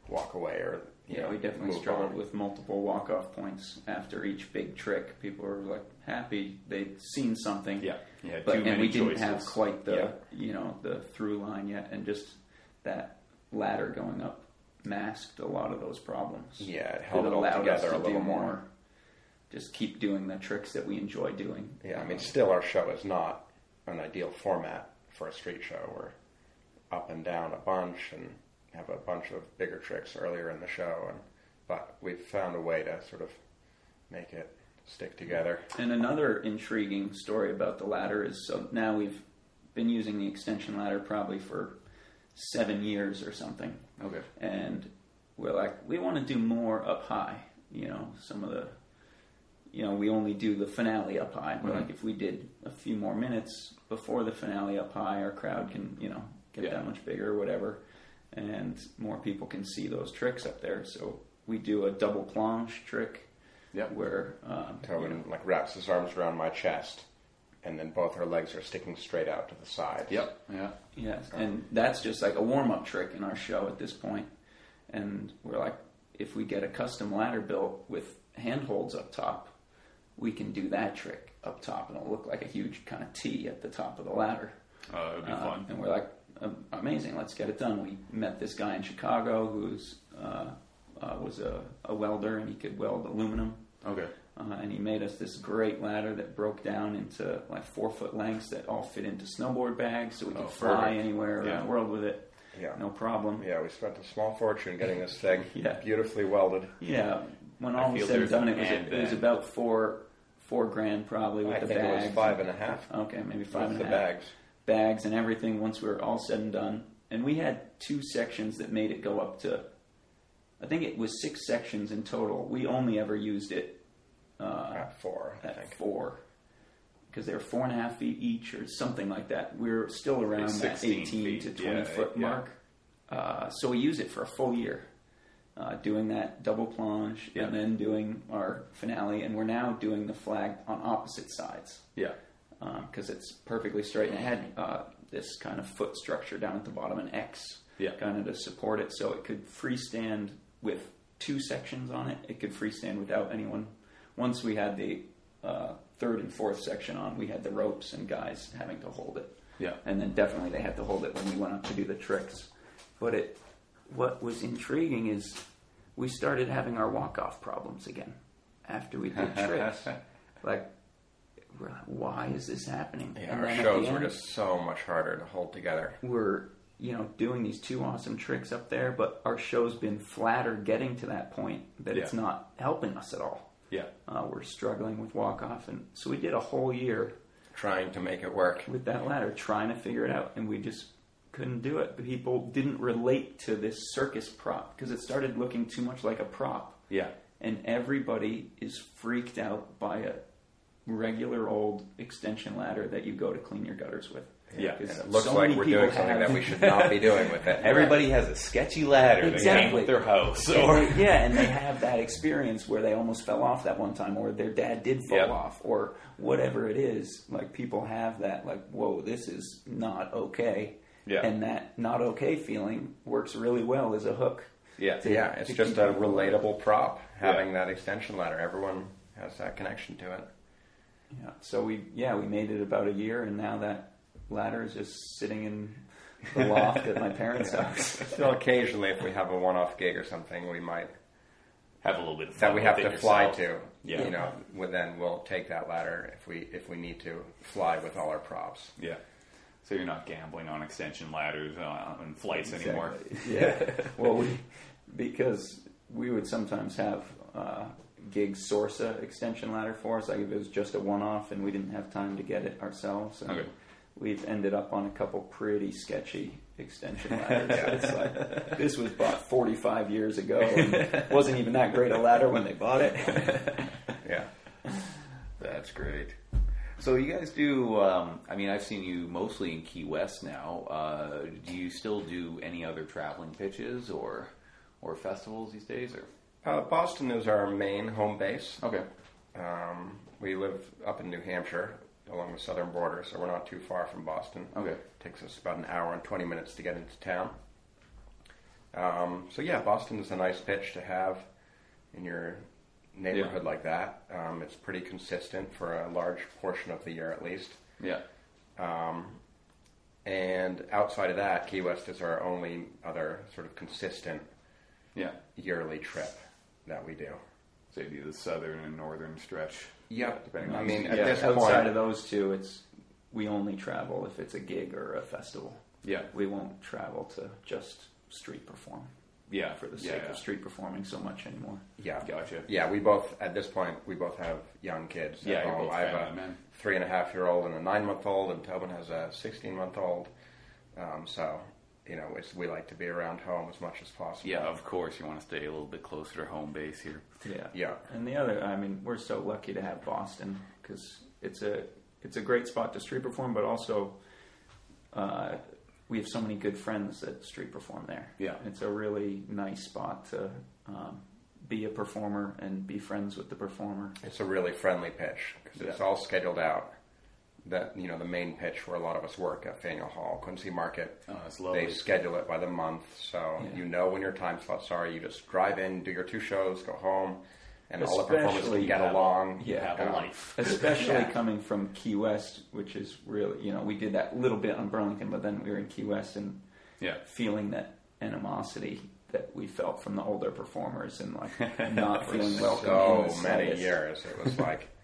walk away or you Yeah, know, we definitely struggled on. with multiple walk off points after each big trick. People were like happy they'd seen something. Yeah. yeah. but and we didn't have quite the Yeah. you know the through line yet, and just that ladder going up masked a lot of those problems. Yeah, it held it all together to a little do more. Just keep doing the tricks that we enjoy doing. Yeah, I mean, still our show is not an ideal format for a street show. We're up and down a bunch and have a bunch of bigger tricks earlier in the show, and but we've found a way to sort of make it stick together. And another intriguing story about the ladder is so now we've been using the extension ladder probably for seven years or something. Okay. and we're like, we want to do more up high. You know, some of the, you know, we only do the finale up high. We're like, mm-hmm. if we did a few more minutes before the finale up high, our crowd can, you know, get Yeah. that much bigger or whatever, and more people can see those tricks up there. So we do a double plonge trick Yep. where, um, you know, like wraps his arms around my chest, and then both her legs are sticking straight out to the side. Yep. Yeah. Yes, and that's just like a warm up trick in our show at this point. And we're like, if we get a custom ladder built with handholds up top, we can do that trick up top, and it'll look like a huge kind of T at the top of the ladder. Uh, it'd be Uh, fun. And we're like, "Um, amazing, let's get it done. We met this guy in Chicago who's uh, uh, was a, a welder, and he could weld aluminum. Okay. Uh, and he made us this great ladder that broke down into like four foot lengths that all fit into snowboard bags, so we could Oh, fly perfect. anywhere around the world with it, Yeah. no problem. Yeah, we spent a small fortune getting this thing (laughs) Yeah. beautifully welded. Yeah, when all was said and done, it was and it was about four four grand probably with I the think bags. it was five and a half Okay, maybe five with and the a half. bags. Bags and everything once we were all said and done. And we had two sections that made it go up to, I think it was six sections in total. We only ever used it uh, At four, I at think. four because they're four and a half feet each or something like that. We're still around that 18 feet, to 20 yeah, foot yeah. mark. Uh, so we use it for a full year, uh, doing that double plunge Yeah. and then doing our finale. And we're now doing the flag on opposite sides Yeah. Because it's perfectly straight and it had uh, this kind of foot structure down at the bottom, an X, Yeah. kind of to support it, so it could freestand with two sections on it. It could freestand without anyone. Once we had the uh, third and fourth section on, we had the ropes and guys having to hold it, Yeah. and then definitely they had to hold it when we went up to do the tricks. But it, what was intriguing is we started having our walk off problems again after we did (laughs) tricks. like, we're like, why is this happening? Yeah, And our shows the were just so much harder to hold together. we're you know doing these two awesome tricks up there, but our show's been flatter getting to that point that it's not helping us at all. Yeah. Uh, we're struggling with walk off, and so we did a whole year Trying to make it work. with that ladder trying to figure it out, and we just couldn't do it. People didn't relate to this circus prop because it started looking too much like a prop, Yeah. and everybody is freaked out by a regular old extension ladder that you go to clean your gutters with. Yeah. And it looks so like we're doing something that we should not be doing with it. (laughs) Everybody has a sketchy ladder Exactly. with their house. And they- yeah, and they have that experience where they almost fell off that one time, or their dad did fall Yep. off, or whatever it is. Like people have that, like, whoa, this is not okay. Yeah. And that not okay feeling works really well as a hook. yeah. to- Yeah, it's just a relatable prop having Yeah. that extension ladder. Everyone has that connection to it. Yeah. So we, yeah, we made it about a year, and now that ladder is just sitting in the loft at my parents' house. (laughs) So occasionally, if we have a one-off gig or something, we might Have a little bit of fun that we have to it fly yourself. to. Yeah. You know, well, then we'll take that ladder if we if we need to fly with all our props. Yeah. So you're not gambling on extension ladders uh, and flights anymore. Yeah. (laughs) well, we because we would sometimes have uh, gig Sorsa extension ladder for us. Like it was just a one-off and we didn't have time to get it ourselves. And Okay. We've ended up on a couple pretty sketchy extension (laughs) ladders. Like this was bought 45 years ago. (laughs) And wasn't even that great a ladder when they bought it. (laughs) Yeah. That's great. So you guys do? Um, I mean, I've seen you mostly in Key West now. Uh, do you still do any other traveling pitches or or festivals these days? Or Uh, Boston is our main home base. okay, Um, we live up in New Hampshire along the southern border, so we're not too far from Boston. okay, takes us about an hour and 20 minutes to get into town. Um, so, yeah, Boston is a nice pitch to have in your neighborhood like that. Um, it's pretty consistent for a large portion of the year at least. yeah, Um, and outside of that, Key West is our only other sort of consistent yeah. yearly trip that we do. So you do the southern and northern stretch. Yep. Depending on I mean, the at Yeah, this outside point, of those two, it's we only travel if it's a gig or a festival. Yeah. We won't travel to just street perform Yeah. for the sake yeah. of street performing so much anymore. yeah, Gotcha. yeah, we both at this point we both have young kids. Yeah, you're both I have family a men. three and a half year old and a nine month old, and Tobin has a sixteen month old. Um, so, you know, it's, we like to be around home as much as possible. Yeah, of course. You want to stay a little bit closer to home base here. Yeah. Yeah. And the other, I mean, we're so lucky to have Boston because it's a it's a great spot to street perform, but also uh, we have so many good friends that street perform there. Yeah. It's a really nice spot to um, be a performer and be friends with the performer. It's a really friendly pitch because it's all scheduled out. That you know, the main pitch where a lot of us work at Faneuil Hall, Quincy Market. Oh, that's lovely. They schedule it by the month, so Yeah. you know when your time slots are. You just drive in, do your two shows, go home, and all the performers Especially can get have- along. You have Yeah. a life. (laughs) Especially Yeah. coming from Key West, which is really, you know, we did that little bit on Burlington, but then we were in Key West and Yeah. feeling that animosity that we felt from the older performers and like (laughs) not feeling welcome. so many years. It was like, (laughs)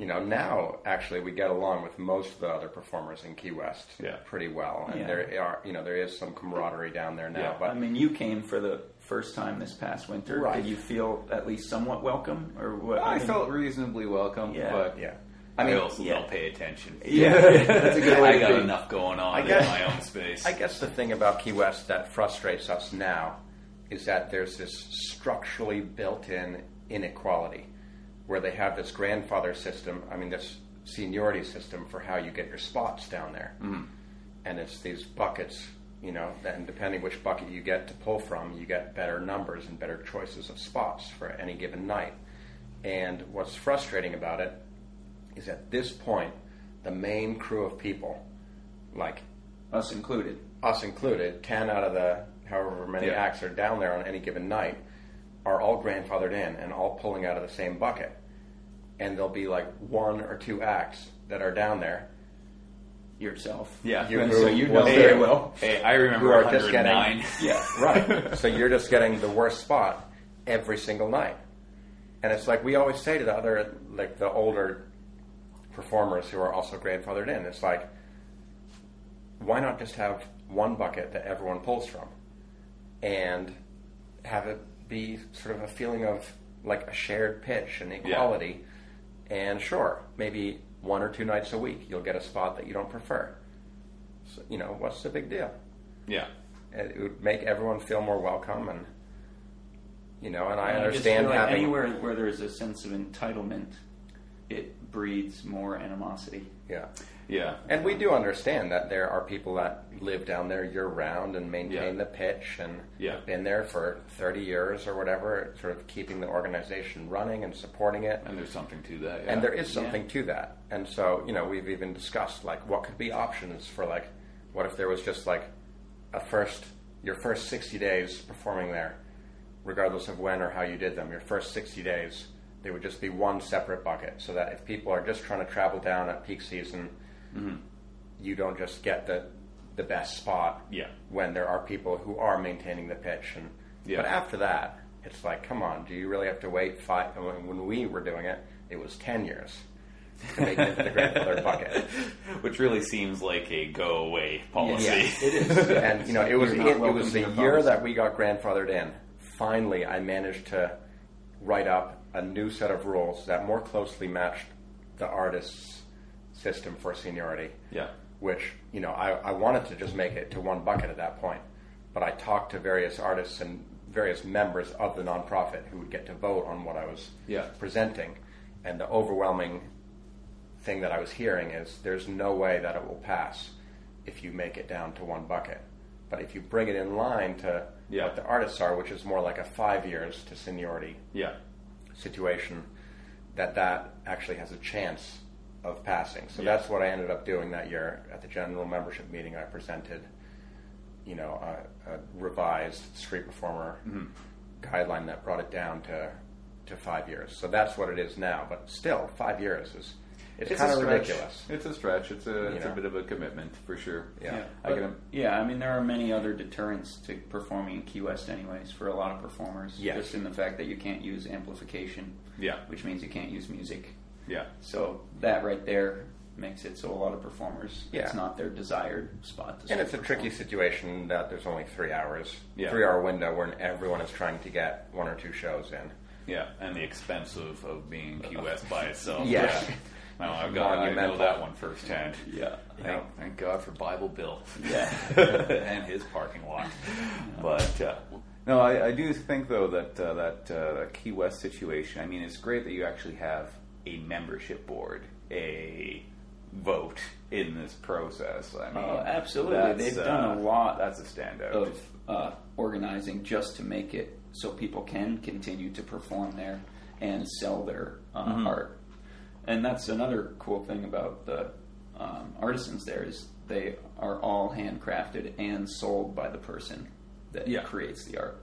you know, now actually we get along with most of the other performers in Key West Yeah. pretty well, and Yeah. there are, you know, there is some camaraderie down there now. Yeah. But I mean, you came for the first time this past winter. Right. Did you feel at least somewhat welcome, or what? I mean- felt reasonably welcome, Yeah. but yeah, I mean, also yeah. don't pay attention. Yeah, (laughs) that's a good way I to got be. enough going on I in my own space. I guess the thing about Key West that frustrates us now is that there's this structurally built-in inequality where they have this grandfather system. I mean, this seniority system for how you get your spots down there, mm. and it's these buckets. You know, and depending which bucket you get to pull from, you get better numbers and better choices of spots for any given night. And what's frustrating about it is at this point, the main crew of people, like Us included. us included, 10 out of the however many Yeah. acts are down there on any given night, are all grandfathered in and all pulling out of the same bucket. And there'll be like one or two acts that are down there Yourself. Yeah. You- So you know Hey, very well. Hey, I remember are just getting 109. (laughs) Yeah. right. so you're just getting the worst spot every single night, and it's like we always say to the other, like the older performers who are also grandfathered in. It's like, why not just have one bucket that everyone pulls from, and have it be sort of a feeling of like a shared pitch and equality. And sure, maybe one or two nights a week you'll get a spot that you don't prefer. So, you know, what's the big deal? Yeah. it would make everyone feel more welcome and you know and i I understand feel like having anywhere where there is a sense of entitlement, it breeds more animosity. yeah Yeah. and we do understand that there are people that live down there year round and maintain Yeah. the pitch and Yeah. have been there for 30 years or whatever sort of keeping the organization running and supporting it And there's something to that. Yeah. and there is something to that and so you know we've even discussed like what could be options for like what if there was just like a first your first 60 days performing there regardless of when or how you did them your first 60 days They would just be one separate bucket so that if people are just trying to travel down at peak season Mm-hmm. you don't just get the the best spot Yeah. when there are people who are maintaining the pitch and Yeah. but after that it's like come on do you really have to wait five when when we were doing it it was 10 years to make it into the grandfather bucket (laughs) Which really seems like a go away policy. Yeah, it is. (laughs) and you know, it was You're it, it was the year policy. that we got grandfathered in. Finally, I managed to write up a new set of rules that more closely matched the artist's system for seniority. Yeah. Which you know, I, I wanted to just make it to one bucket at that point, but I talked to various artists and various members of the nonprofit who would get to vote on what I was Yeah. presenting, and the overwhelming thing that I was hearing is there's no way that it will pass if you make it down to one bucket. But if you bring it in line to Yeah. what the artists are, which is more like a five years to seniority Yeah. situation, that that actually has a chance of passing. So Yeah. that's what I ended up doing that year at the general membership meeting. I presented, you know, a, a revised street performer Mm-hmm. guideline that brought it down to to five years. So that's what it is now. But still, five years is it's, It's kind of ridiculous. It's a stretch. It's a it's know. a bit of a commitment for sure. Yeah. Yeah, I but- can- yeah. I mean, there are many other deterrents to performing in Key West, anyways, for a lot of performers. Yes. Just in the fact that you can't use amplification. Yeah. Which means you can't use music. Yeah. So that right there makes it so a lot of performers, Yeah. it's not their desired spot. To And it's a perform. tricky situation that there's only three hours, Yeah. three hour window when everyone is trying to get one or two shows in. Yeah, and the expense of, of being Key West by itself. Yeah. No, I've got, I know Monumental. that one firsthand. Yeah. Thank, thank God for Bible Bill. Yeah. (laughs) and his parking lot. (laughs) But uh, no, I, I do think though that uh, that uh, Key West situation. I mean, it's great that you actually have a membership board, a vote in this process. I mean, Oh, absolutely. They've uh, done a lot That's a standout. of uh, organizing just to make it so people can continue to perform there and sell their uh, Mm-hmm. art. And that's another cool thing about the um, artisans there is they are all handcrafted and sold by the person that Yeah. creates the art.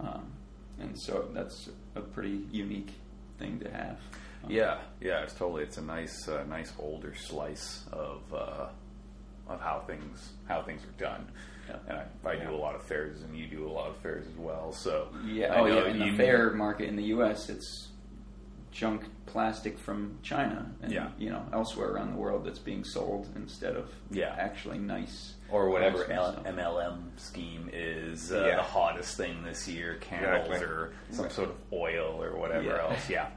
Um, and so that's a pretty unique thing to have. Um, Yeah, yeah, it's totally. It's a nice, uh, nice older slice of uh, of how things how things are done. Yeah. And I, I do a lot of fairs, and you do a lot of fairs as well. So Yeah. I Oh, yeah. In the fair market in the U.S., it's junk plastic from China and Yeah. you know elsewhere around the world that's being sold instead of Yeah. actually nice or whatever L- MLM scheme is uh, Yeah. the hottest thing this year. Candles Exactly. or some sort of oil or whatever Yeah. else. Yeah.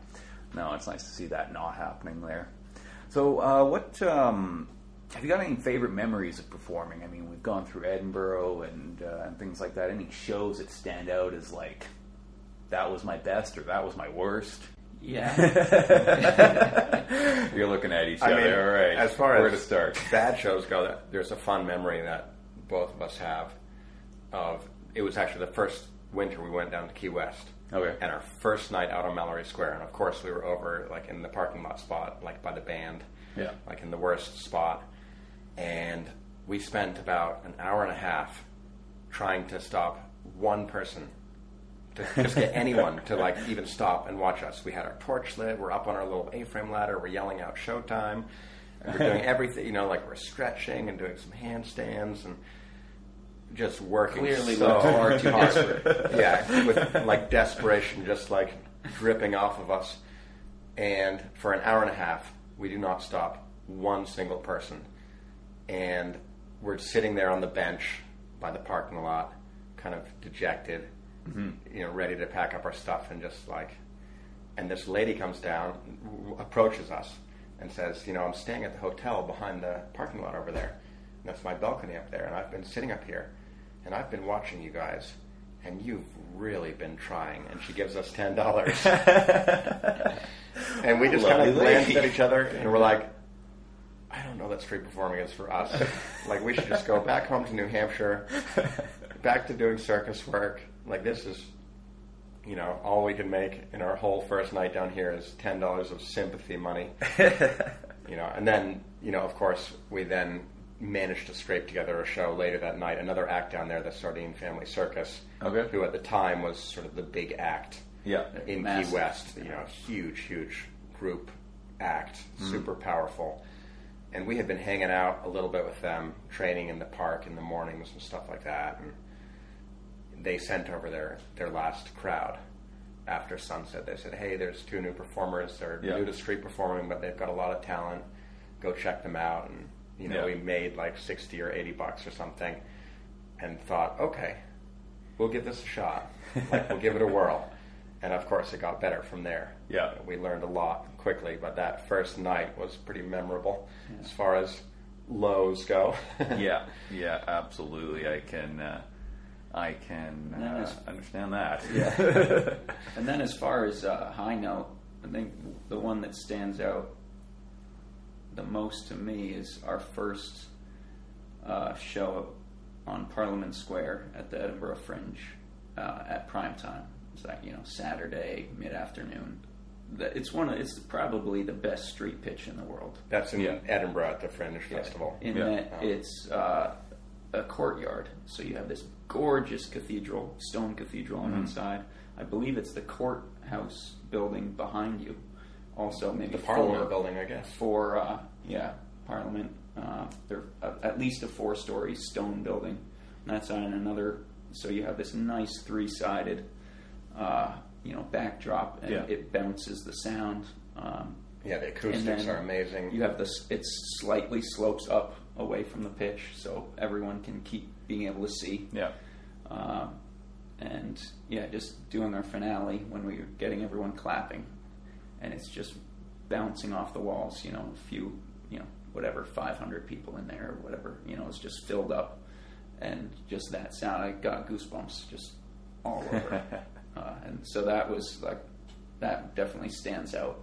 No, it's nice to see that not happening there. So, uh, what um, have you got any favorite memories of performing? I mean, we've gone through Edinburgh and uh, and things like that. Any shows that stand out as like that was my best or that was my worst? Yeah. (laughs) You're looking at each I other. mean, All right. as far where as to start? bad shows go, there's a fun memory that both of us have of it was actually the first winter we went down to Key West. Okay. And our first night out on Mallory Square, and of course we were over like in the parking lot spot, like by the band, Yeah. like in the worst spot, and we spent about an hour and a half trying to stop one person to just get (laughs) anyone to like even stop and watch us. We had our torch lit. We're up on our little A-frame ladder. We're yelling out "Showtime!" And we're doing (laughs) everything. You know, like we're stretching and doing some handstands and just working. Clearly so far too hard. (laughs) yeah, with like desperation, just like dripping off of us. And for an hour and a half, we do not stop one single person. And we're sitting there on the bench by the parking lot, kind of dejected, you know, ready to pack up our stuff and just like. And this lady comes down, w- approaches us, and says, "You know, I'm staying at the hotel behind the parking lot over there. And that's my balcony up there, and I've been sitting up here, and I've been watching you guys, and you've really been trying." And she gives us ten dollars, (laughs) and we just kind of glanced at each other, and we're like, I don't know that street performing is for us. like, we should just go back home to New Hampshire, back to doing circus work. Like, this is, you know, all we can make in our whole first night down here is ten dollars of sympathy money. (laughs) you know, and then, you know, of course, we then managed to scrape together a show later that night. Another act down there, the Sardine Family Circus, Okay. who at the time was sort of the big act Yeah. in Massive. Key West. You know, huge, huge group act, mm. super powerful. And we had been hanging out a little bit with them, training in the park in the mornings and stuff like that. And they sent over their, their last crowd after sunset. They said, "Hey, there's two new performers. They're Yeah. new to street performing, but they've got a lot of talent. Go check them out." And you know, Yeah. we made like sixty or eighty bucks or something, and thought, "Okay, we'll give this a shot. Like, we'll give it a whirl." (laughs) And of course, it got better from there. Yeah. we learned a lot quickly, but that first night was pretty memorable as far as lows go. (laughs) yeah, yeah, (laughs) absolutely. I can, uh, I can uh, as- understand that. Yeah. and then as far as uh, high note, I think the one that stands out the most to me is our first uh, show on Parliament Square at the Edinburgh Fringe uh, at prime time. It's like you know Saturday mid afternoon. It's one. Of, it's probably the best street pitch in the world. That's in Yeah. Edinburgh at the Fringe Festival. In Yeah. that it's uh, a courtyard, so you have this gorgeous cathedral, stone cathedral on one side. I believe it's the courthouse building behind you. Also, maybe The Parliament building, I guess. Four, uh, yeah, Parliament. Uh, they're uh, at least a four-story stone building. And that's on another. So you have this nice three-sided, uh, you know, backdrop, and Yeah. it bounces the sound. Um, Yeah, the acoustics are amazing. You have this; it slightly slopes up away from the pitch, so everyone can keep being able to see. Yeah, Um, and yeah, just doing our finale when we were getting everyone clapping, and it's just bouncing off the walls. You know, a few, you know, whatever, 500 people in there, or whatever. You know, it's just filled up, and just that sound, I got goosebumps just all over. (laughs) uh, and so that was like, that definitely stands out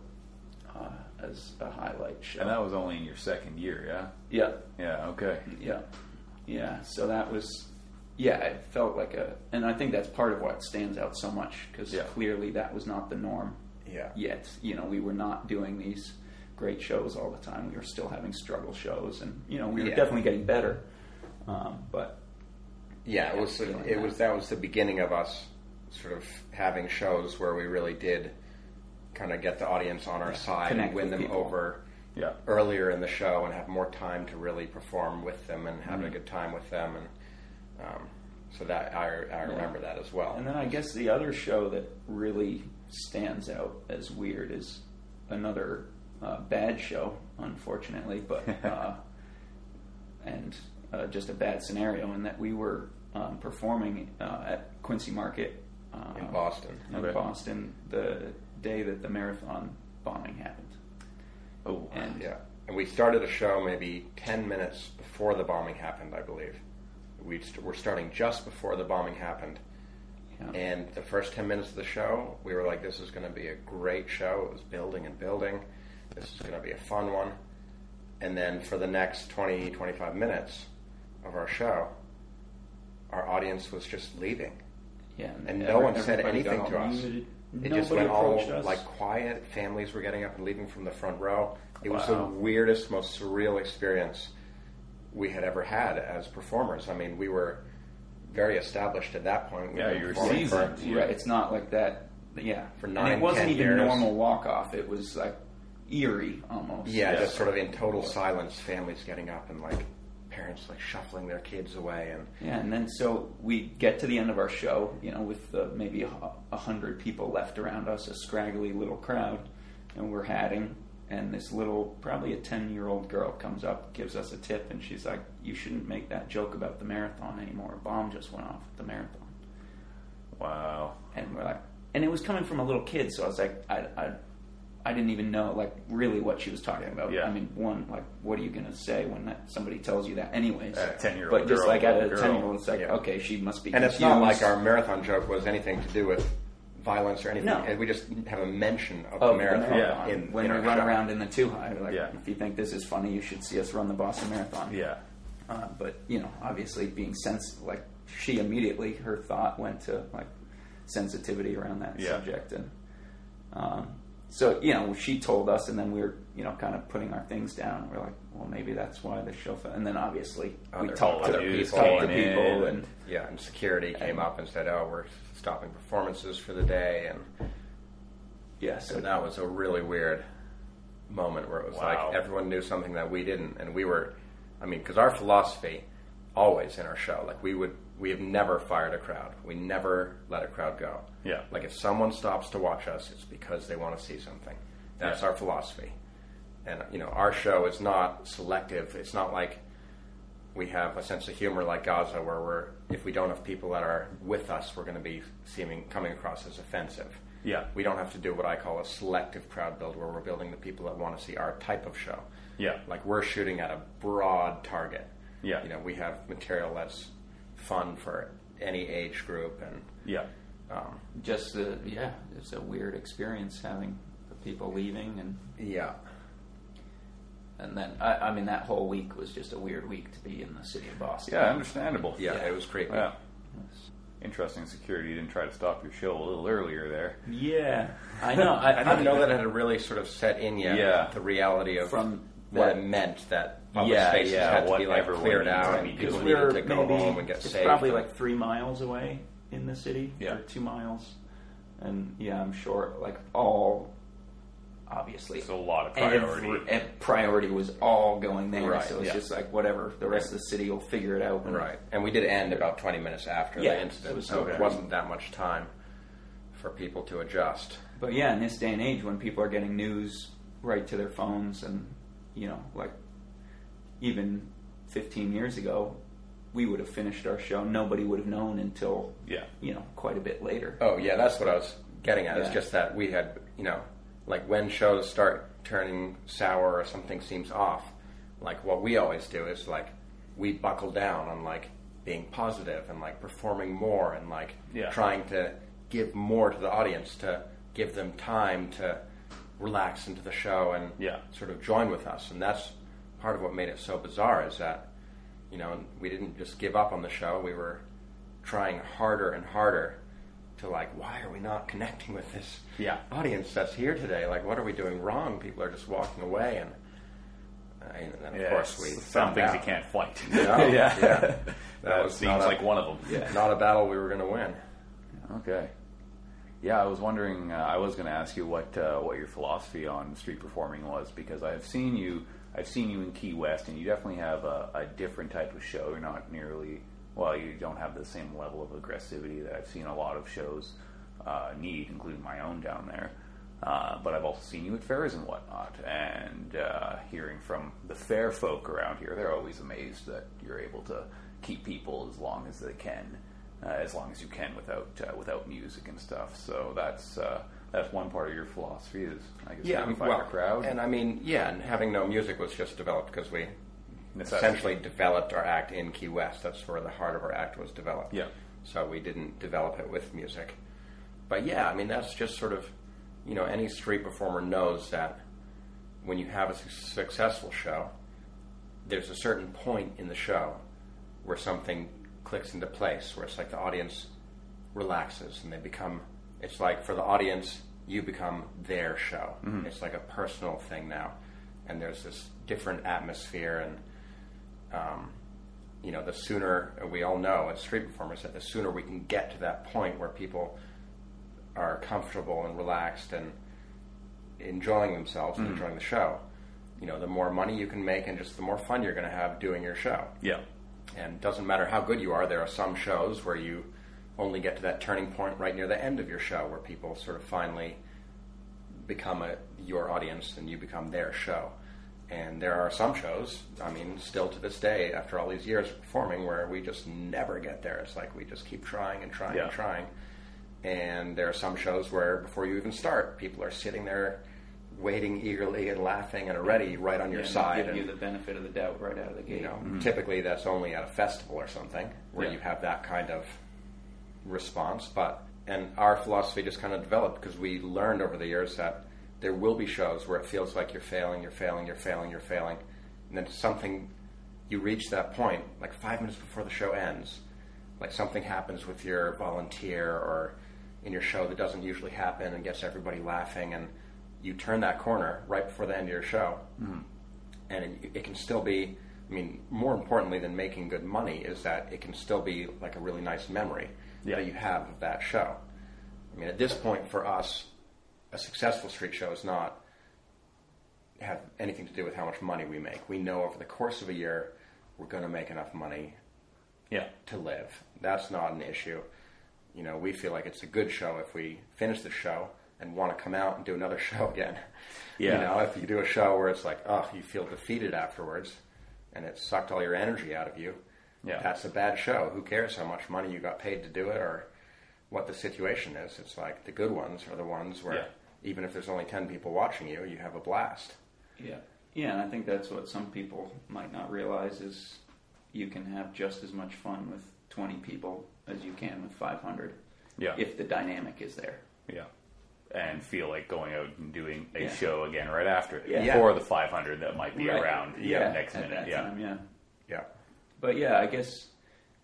uh, as a highlight show. and that was only in your second year. Yeah, yeah, yeah, okay. yeah, yeah. So that was, yeah, it felt like a, and I think that's part of what stands out so much because Yeah. clearly that was not the norm yeah. yet. You know, we were not doing these great shows all the time. We were still having struggle shows, and you know, we were Yeah. definitely getting better. Um, but Yeah, it was. It that. was that was the beginning of us sort of having shows where we really did kind of get the audience on our side Connect and win them people. over Yeah, earlier in the show and have more time to really perform with them and Mm-hmm. have a good time with them and um, so that I, I remember that as well. And then I guess the other show that really stands out as weird is another uh, bad show, unfortunately, but (laughs) uh, and uh, just a bad scenario in that we were um, performing uh, at Quincy Market uh, in Boston. in Okay. Boston the day that the marathon bombing happened. Oh, And Yeah, and we started a show maybe ten minutes before the bombing happened, I believe. We st- were starting just before the bombing happened, Yeah. And the first 10 minutes of the show, we were like, this is going to be a great show. It was building and building. This is going to be a fun one. And then for the next 20, 25 minutes of our show, our audience was just leaving. Yeah, And no every- one said anything to us. muted. It just went all us. like quiet. Families were getting up and leaving from the front row. It was the weirdest, most surreal experience we had ever had as performers. I mean, we were very established at that point. We'd Yeah, you were performing for- seasoned. Right, it's not like that. Yeah, For and it wasn't even years. normal walk off. It was like eerie almost. Yeah, Yeah. just sort of in total silence, families getting up and like parents like shuffling their kids away and Yeah, and then so we get to the end of our show, you know, with uh, maybe a, a hundred people left around us, a scraggly little crowd, and we're hatting. And this little, probably a ten-year-old girl comes up, gives us a tip, and she's like, "You shouldn't make that joke about the marathon anymore. A bomb just went off at the marathon." Wow. And we're like, and it was coming from a little kid, so I was like, I, I, I didn't even know like really what she was talking about. Yeah. I mean, one, like, what are you gonna say when that somebody tells you that, anyways? A 10-year-old but just girl, like at a ten-year-old, it's like, Yeah. okay, she must be. and it's not like our marathon joke was anything to do with violence or anything. No. And We just have a mention of, of the the marathon marathon. in, when in we run show. around in the two high. Like, Yeah. if you think this is funny, you should see us run the Boston Marathon. Yeah. Uh, but you know, obviously, being sensitive, like she immediately, her thought went to like sensitivity around that Yeah. subject, and um, so you know, she told us, and then we were you know kind of putting our things down. We're like, well, maybe that's why the show. Fell. And then obviously we talked to other people, people talked to people, in and Yeah, and security came up and said, "Oh, we're stopping performances for the day," and yeah, so So that was a really weird moment where it was Wow. like everyone knew something that we didn't, and we were, I mean, because our philosophy always in our show, like we would, we have never fired a crowd. We never let a crowd go. Yeah. Like if someone stops to watch us, it's because they want to see something. That's Yeah. our philosophy. And you know, our show is not selective. It's not like we have a sense of humor like Gazzo, where we're if we don't have people that are with us, we're going to be seeming coming across as offensive. Yeah. We don't have to do what I call a selective crowd build, where we're building the people that want to see our type of show. Yeah. Like we're shooting at a broad target. Yeah. You know, we have material that's fun for any age group, and Yeah. um, just the yeah, it's a weird experience having the people leaving and yeah, And then, I, I mean, that whole week was just a weird week to be in the city of Boston. Yeah, understandable. yeah, it was creepy. Yeah. Interesting security didn't try to stop your show a little earlier there. Yeah, (laughs) I know. I, I didn't know that it had really sort of set in yet. Yeah. The reality of From what that- it meant that public Yeah, spaces yeah, had to what be like cleared out, to and people needed we're to go maybe home and get it's safe. probably like three miles away in the city, Yeah. or two miles. And yeah, I'm sure like all obviously It's a lot of every- priority. priority was all going there. Right, so it's yeah. just like whatever. The rest of the city will figure it out. when- Right, and we did end about 20 minutes after Yeah, the incident, it was so okay. it wasn't that much time for people to adjust. But yeah, in this day and age, when people are getting news right to their phones, and you know, like even 15 years ago, we would have finished our show. Nobody would have known until Yeah. you know quite a bit later. Oh yeah, that's what I was getting at. It's just that we had, you know, like when shows start turning sour or something seems off, like what we always do is like we buckle down on like being positive and like performing more and like Yeah. trying to give more to the audience to give them time to relax into the show and Yeah. sort of join with us. And that's part of what made it so bizarre is that, you know, we didn't just give up on the show. We were trying harder and harder to like, why are we not connecting with this Yeah. audience that's here today? Like, what are we doing wrong? People are just walking away, and, and then of Yeah, course we some found things out. you can't fight. No, (laughs) yeah. yeah. that, That was seems a- like one of them. Yeah, not a battle we were going to win. Okay. Yeah, I was wondering. Uh, I was going to ask you what uh, what your philosophy on street performing was because I've seen you. I've seen you in Key West, and you definitely have a, a different type of show. You're not nearly well. You don't have the same level of aggressivity that I've seen a lot of shows uh, need, including my own down there. Uh, but I've also seen you at fairs and whatnot, and uh, hearing from the fair folk around here, they're always amazed that you're able to keep people as long as they can as long as you can without uh, without music and stuff. So that's uh, that's one part of your philosophy is I guess Yeah, find well, a crowd. and I mean, yeah, and having no music was just developed because we Necessity. essentially developed our act in Key West. That's where the heart of our act was developed. Yeah. so we didn't develop it with music. But yeah, I mean that's just sort of, you know, any street performer knows that when you have a su- successful show, there's a certain point in the show where something clicks into place, where it's like the audience relaxes and they become. It's like for the audience, you become their show. It's like a personal thing now, and there's this different atmosphere and um, you know, the sooner we all know as street performers that the sooner we can get to that point where people are comfortable and relaxed and enjoying themselves and enjoying the show, you know, the more money you can make and just the more fun you're going to have doing your show. Yeah. And it doesn't matter how good you are, there are some shows where you only get to that turning point right near the end of your show where people sort of finally become a, your audience and you become their show. And there are some shows, I mean, still to this day, after all these years of performing, where we just never get there. It's like we just keep trying and trying Yeah. and trying. And there are some shows where before you even start, people are sitting there waiting eagerly and laughing and already right on your Yeah, side. Give and- you the benefit of the doubt right out of the gate. you know, mm-hmm. typically that's only at a festival or something where Yeah. you have that kind of response. But and our philosophy just kind of developed because we learned over the years that there will be shows where it feels like you're failing, you're failing, you're failing, you're failing, and then something you reach that point like five minutes before the show ends, like something happens with your volunteer or in your show that doesn't usually happen and gets everybody laughing and you turn that corner right before the end of your show hmm. and it, it can still be i mean more importantly than making good money is that it can still be like a really nice memory Yeah. that you have of that show i mean at this point for us a successful street show is not have anything to do with how much money we make we know over the course of a year we're going to make enough money Yeah. to live. That's not an issue. You know, we feel like it's a good show if we finish the show and want to come out and do another (laughs) show again. Yeah. You know, if you do a show where it's like, oh, you feel defeated afterwards and it sucked all your energy out of you, Yeah. that's a bad show. Who cares how much money you got paid to do it or what the situation is? It's like the good ones are the ones where Yeah. even if there's only 10 people watching you, you have a blast. Yeah, yeah, and I think that's what some people might not realize is you can have just as much fun with 20 people as you can with 500 Yeah. if the dynamic is there. Yeah. And feel like going out and doing a Yeah. show again right after it. Yeah. For the 500 that might be Right. around Yeah, next at minute. that Yeah. time, yeah. Yeah. But yeah, I guess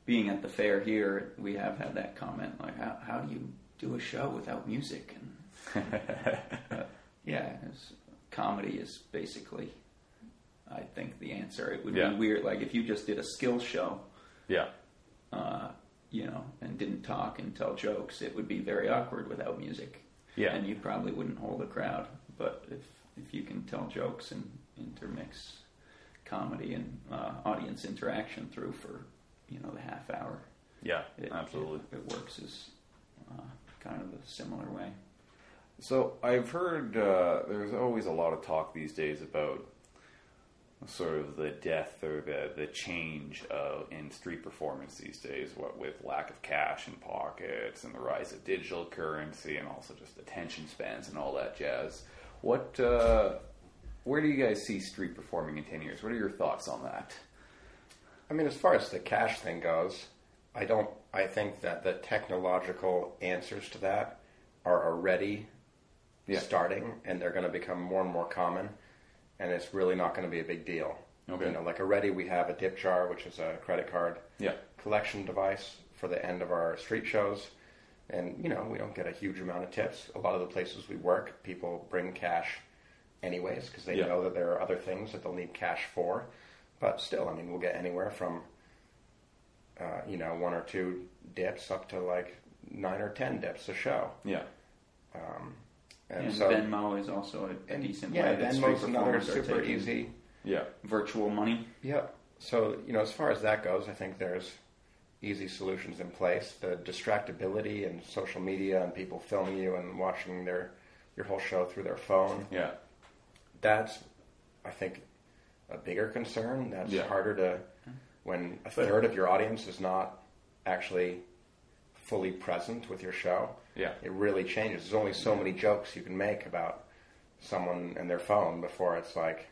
being at the fair here, we have had that comment like, how, how do you do a show without music? And (laughs) uh, yeah, it's, comedy is basically, I think, the answer. It would Yeah. be weird, like if you just did a skill show, Yeah. uh, you know, and didn't talk and tell jokes, it would be very awkward without music. Yeah. and you probably wouldn't hold a crowd. But if if you can tell jokes and intermix comedy and uh, audience interaction through for you know the half hour, Yeah. it, Absolutely. it, it works as uh, kind of a similar way. So I've heard uh, there's always a lot of talk these days about sort of the death or the the change uh, in street performance these days. What with lack of cash in pockets and the rise of digital currency and also just attention spans and all that jazz. What uh, where do you guys see street performing in ten years? What are your thoughts on that? I mean, as far as the cash thing goes, I don't. I think that the technological answers to that are already Yeah. starting, and they're going to become more and more common, and it's really not going to be a big deal. Okay. You know, like already we have a dip jar, which is a credit card Yeah. collection device for the end of our street shows. And, you know, we don't get a huge amount of tips. A lot of the places we work, people bring cash anyways because they Yeah. know that there are other things that they'll need cash for. But still, I mean, we'll get anywhere from, uh, you know, one or two dips up to like nine or ten dips a show. Yeah. And, And, so, Venmo is also a, a decent yeah, way street Venmo's another super easy. Yeah. virtual money. Yep. So, you know, as far as that goes, I think there's easy solutions in place. The distractibility and social media and people filming you and watching their your whole show through their phone. Yeah. That's, I think, a bigger concern. That's Yeah. harder to when a third of your audience is not actually fully present with your show. Yeah. It really changes. There's only so many jokes you can make about someone and their phone before it's like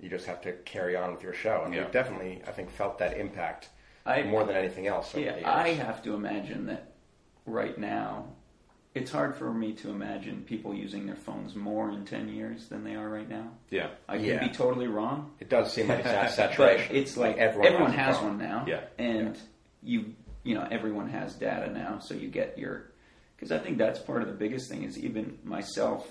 you just have to carry on with your show. And Yeah. we've definitely, I think, felt that impact I more than anything else. over Yeah, the years. I have to imagine that right now, it's hard for me to imagine people using their phones more in 10 years than they are right now. Yeah. I could Yeah. be totally wrong, It does seem like it's (laughs) at saturation. it's like, everyone, everyone, has, has, one now. Yeah. And you, you know, everyone has data now, so you get your. Because I think that's part of the biggest thing is even myself,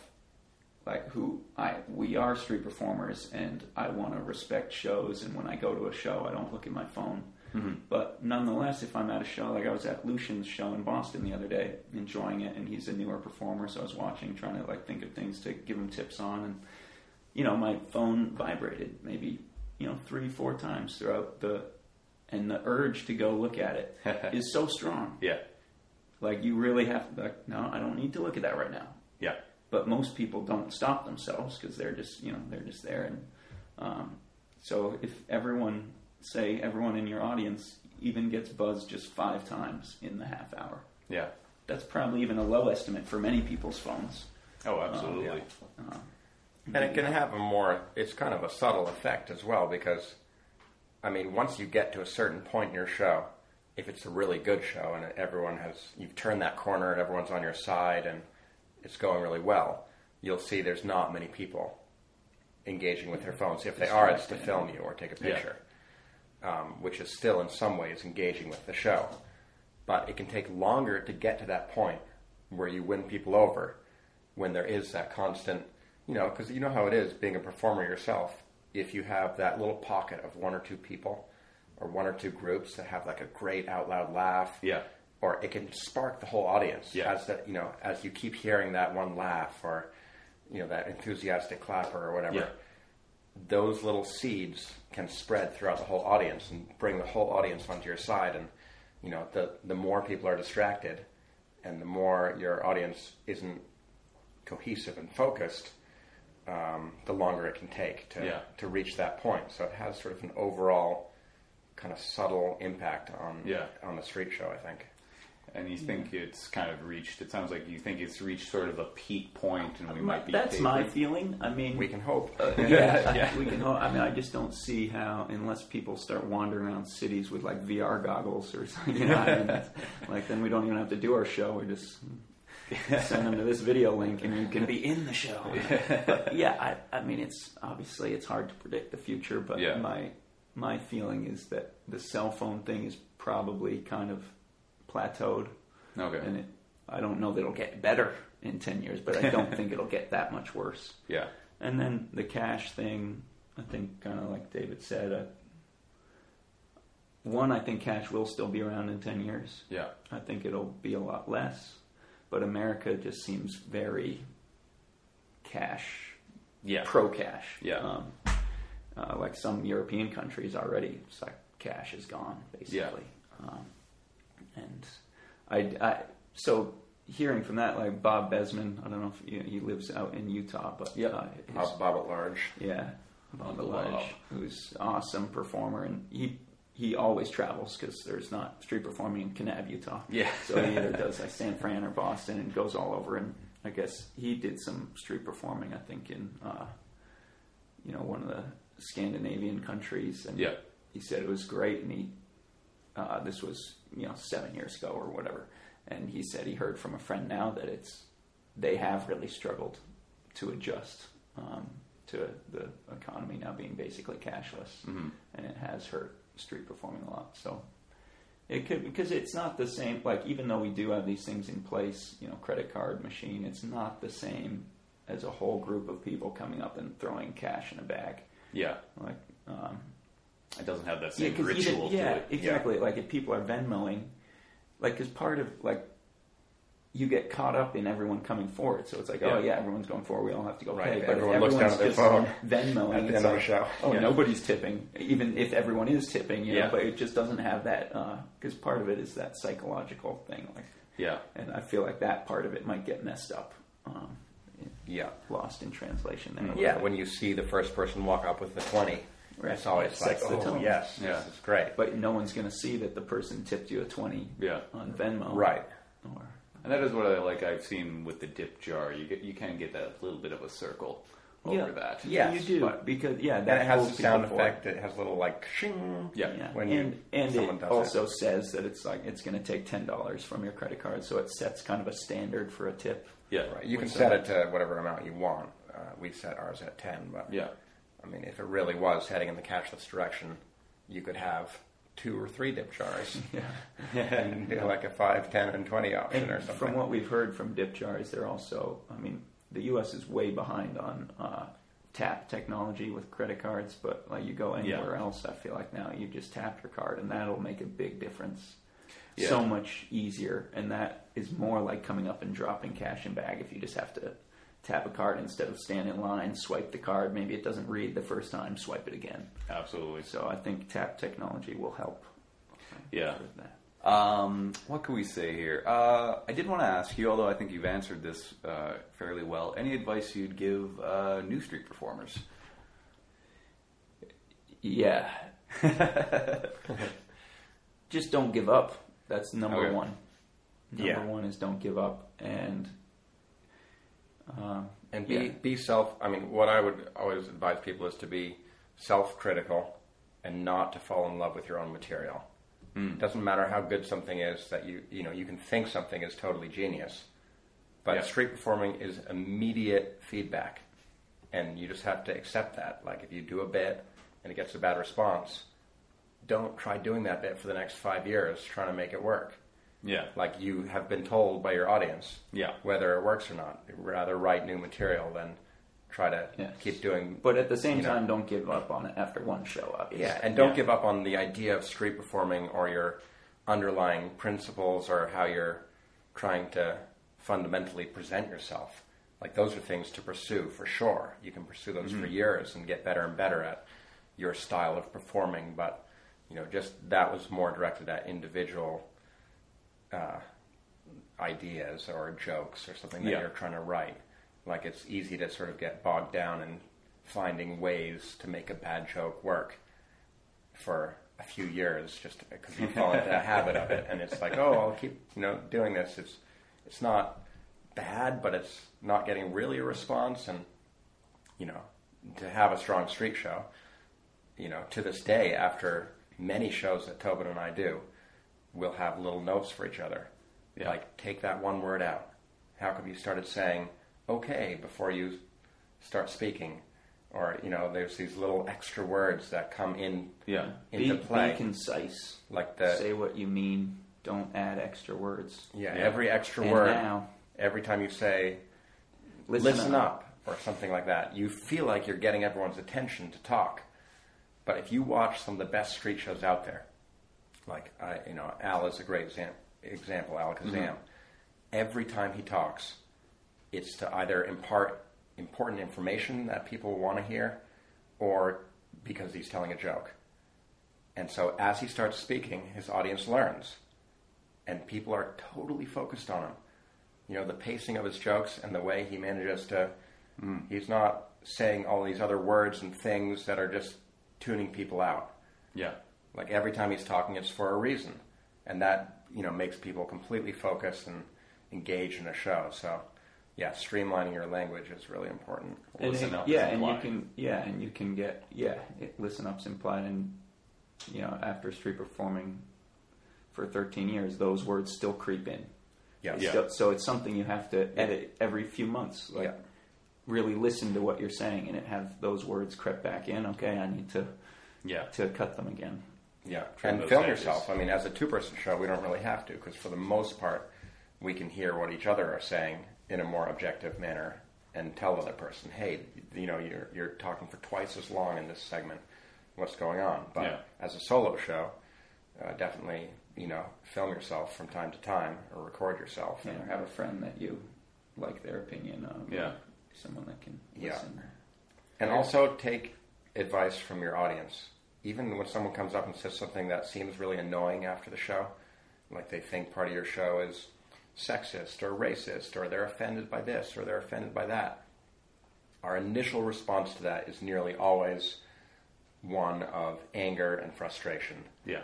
like who I we are street performers, and I want to respect shows, and when I go to a show, I don't look at my phone. Mm-hmm. But nonetheless, if I'm at a show, like I was at Lucian's show in Boston the other day, enjoying it, and he's a newer performer, so I was watching, trying to like think of things to give him tips on, and you know, my phone vibrated maybe you know three, four times throughout the, and the urge to go look at it (laughs) is so strong. Yeah. Like you really have to, like, no, I don't need to look at that right now. Yeah. But most people don't stop themselves because they're just, you know, they're just there. And um, so if everyone, say everyone in your audience, even gets buzzed just five times in the half hour, Yeah. that's probably even a low estimate for many people's phones. Oh, absolutely. Uh, And it can have a more, it's kind of a subtle effect as well because, I mean, once you get to a certain point in your show, if it's a really good show and everyone has, you've turned that corner and everyone's on your side and it's going really well, you'll see there's not many people engaging with their phones. If they are, it's to film you or take a Yeah. picture, um, which is still in some ways engaging with the show. But it can take longer to get to that point where you win people over when there is that constant, you know, because you know how it is being a performer yourself. If you have that little pocket of one or two people or one or two groups that have like a great out loud laugh, Yeah. or it can spark the whole audience Yeah. as that you know as you keep hearing that one laugh or you know that enthusiastic clapper or whatever. Yeah. Those little seeds can spread throughout the whole audience and bring the whole audience onto your side. And you know the the more people are distracted, and the more your audience isn't cohesive and focused, um, the longer it can take to Yeah. to reach that point. So it has sort of an overall kind of subtle impact on Yeah. on the street show. I think. And you think it's kind of reached, it sounds like you think it's reached sort of a peak point and we might be that's my tapering. feeling. I mean, We can hope. Uh, (laughs) yeah, (laughs) Yeah. we can. Hope. I mean, I just don't see how unless people start wandering around cities with like VR goggles or (laughs) something. You know, I mean, like then we don't even have to do our show. We just send them to this video link, and you can be in the show. But yeah, I, I mean, it's obviously it's hard to predict the future, but Yeah. my my feeling is that the cell phone thing is probably kind of plateaued, Okay. and it. I don't know that it'll get better in ten years, but I don't think it'll get that much worse. (laughs) Yeah. And then the cash thing, I think, kind of like David said, uh, one, I think cash will still be around in 10 years. Yeah. I think it'll be a lot less. But America just seems very cash, Yeah. pro cash. Yeah. Um, uh, like some European countries already, it's like cash is gone, basically. Um, and I, I, so hearing from that, like Bob Besman, I don't know if you, he lives out in Utah, but yeah, uh, Bob, Bob at large. yeah, Bob at large, who's an awesome performer, and he he always travels because there's not street performing in Kanab, Utah. Yeah. so he either does like San Fran or Boston and goes all over. And I guess he did some street performing. I think in uh, you know one of the Scandinavian countries, and Yeah. he said it was great. And he uh, this was you know seven years ago or whatever, and he said he heard from a friend now that it's they have really struggled to adjust um, to the economy now being basically cashless, Mhm. and it has hurt street performing a lot. So it could because it's not the same. Like even though we do have these things in place, you know, credit card machine, it's not the same as a whole group of people coming up and throwing cash in a bag. Yeah. Like um, It doesn't have that yeah, same even- ritual yeah, to it. exactly. Like if people are Venmoing, like as part of like you get caught up in everyone coming forward. So it's like, oh Yeah. yeah, everyone's going forward. We all have to go Right, pay. But everyone looks down at their phone Venmoing at the end of like, a show. Oh, Yeah. nobody's tipping, even if everyone is tipping. You know, Yeah. but it just doesn't have that because part of it is that psychological thing. Like, Yeah. and I feel like that part of it might get messed up, um, Yeah. lost in translation. There. Yeah, when you see the first person walk up with the 20, Right. it's always It like, oh, tone. yes, Yeah. this is great. but no one's going to see that the person tipped you a twenty Yeah. on Venmo, Right. Or And that is what I like. I've seen with the dip jar. You get you can get that little bit of a circle over yeah. that. Yeah, you do but- because yeah, And that it has the sound effect. It has a little like shing. Yeah. Yeah, When you- and and it also says that it's like it's going to take ten dollars from your credit card, so it sets kind of a standard for a tip. Yeah. Right. You can set it to whatever amount you want. Uh, we set ours at ten, but Yeah. I mean, if it really was heading in the cashless direction, you could have two or three dip jars (laughs) yeah. (laughs) and do like a five, ten, and twenty option And or something. from what we've heard from dip jars, they're also, I mean, the U.S. is way behind on uh, tap technology with credit cards, but like you go anywhere else, I feel like now you just tap your card, and that'll make a big difference. Yeah. So much easier, and that is more like coming up and dropping cash in bag if you just have to tap a card instead of stand in line, swipe the card. Maybe it doesn't read the first time, swipe it again. Absolutely. So I think tap technology will help. Yeah. Um, what can we say here? Uh, I did want to ask you, although I think you've answered this uh, fairly well. Any advice you'd give uh, new street performers? Yeah. (laughs) Just don't give up. That's number Okay. one. Number Yeah. one is don't give up, and um, and be yeah. be self. I mean, what I would always advise people is to be self-critical and not to fall in love with your own material. It doesn't matter how good something is that you you know you can think something is totally genius, but Yeah. street performing is immediate feedback, and you just have to accept that. Like if you do a bit and it gets a bad response, don't try doing that bit for the next five years trying to make it work. Yeah. Like you have been told by your audience, Yeah. whether it works or not. Rather write new material than try to Yes. keep doing. But at the same you know. time, don't give up on it after one show. Obviously. Yeah, and don't Yeah. give up on the idea of street performing or your underlying principles or how you're trying to fundamentally present yourself. Like those are things to pursue for sure. You can pursue those mm-hmm. for years and get better and better at your style of performing. But you know, just that was more directed at individual uh, ideas or jokes or something that Yeah. you're trying to write. Like it's easy to sort of get bogged down in finding ways to make a bad joke work for a few years just because you fall into a habit of it and it's like oh I'll keep you know doing this it's it's not bad but it's not getting really a response and you know to have a strong street show you know to this day after many shows that Tobin and I do we'll have little notes for each other Yeah. like take that one word out how come you started saying okay before you start speaking or you know there's these little extra words that come in Yeah. into be, play be concise. like the Say what you mean. Don't add extra words. yeah, Yeah. every extra And word now, every time you say listen, listen, up. or something like that you feel like you're getting everyone's attention to talk but if you watch some of the best street shows out there like I, you know Al is a great exam- example Al Kazam mm-hmm. every time he talks it's to either impart important information that people want to hear or because he's telling a joke. And so as he starts speaking his audience learns. And people are totally focused on him. You know the pacing of his jokes and the way he manages to mm. he's not saying all these other words and things that are just tuning people out Yeah. like every time he's talking it's for a reason and that you know makes people completely focused and engaged in a show so yeah streamlining your language is really important And Listen it- up yeah, is and you can yeah, and you can get yeah, it, listen up's implied, and you know after street performing for 13 years, those words still creep in. yeah It's Yeah. still- so it's something you have to edit every few months. Like Yeah. Really listen to what you're saying, and it have those words crept back in. Okay, I need to Yeah. to cut them again. Yeah, and film edges. yourself. I mean, as a two-person show, we don't really have to because for the most part, we can hear what each other are saying in a more objective manner and tell the other person, "Hey, you know, you're you're talking for twice as long in this segment. What's going on?" But Yeah. as a solo show, uh, definitely, you know, film yourself from time to time or record yourself. You know, have a friend that you like their opinion of. Yeah. Someone that can Yeah. listen. And also take advice from your audience. Even when someone comes up and says something that seems really annoying after the show, like they think part of your show is sexist or racist, or they're offended by this or they're offended by that. Our initial response to that is nearly always one of anger and frustration Yeah.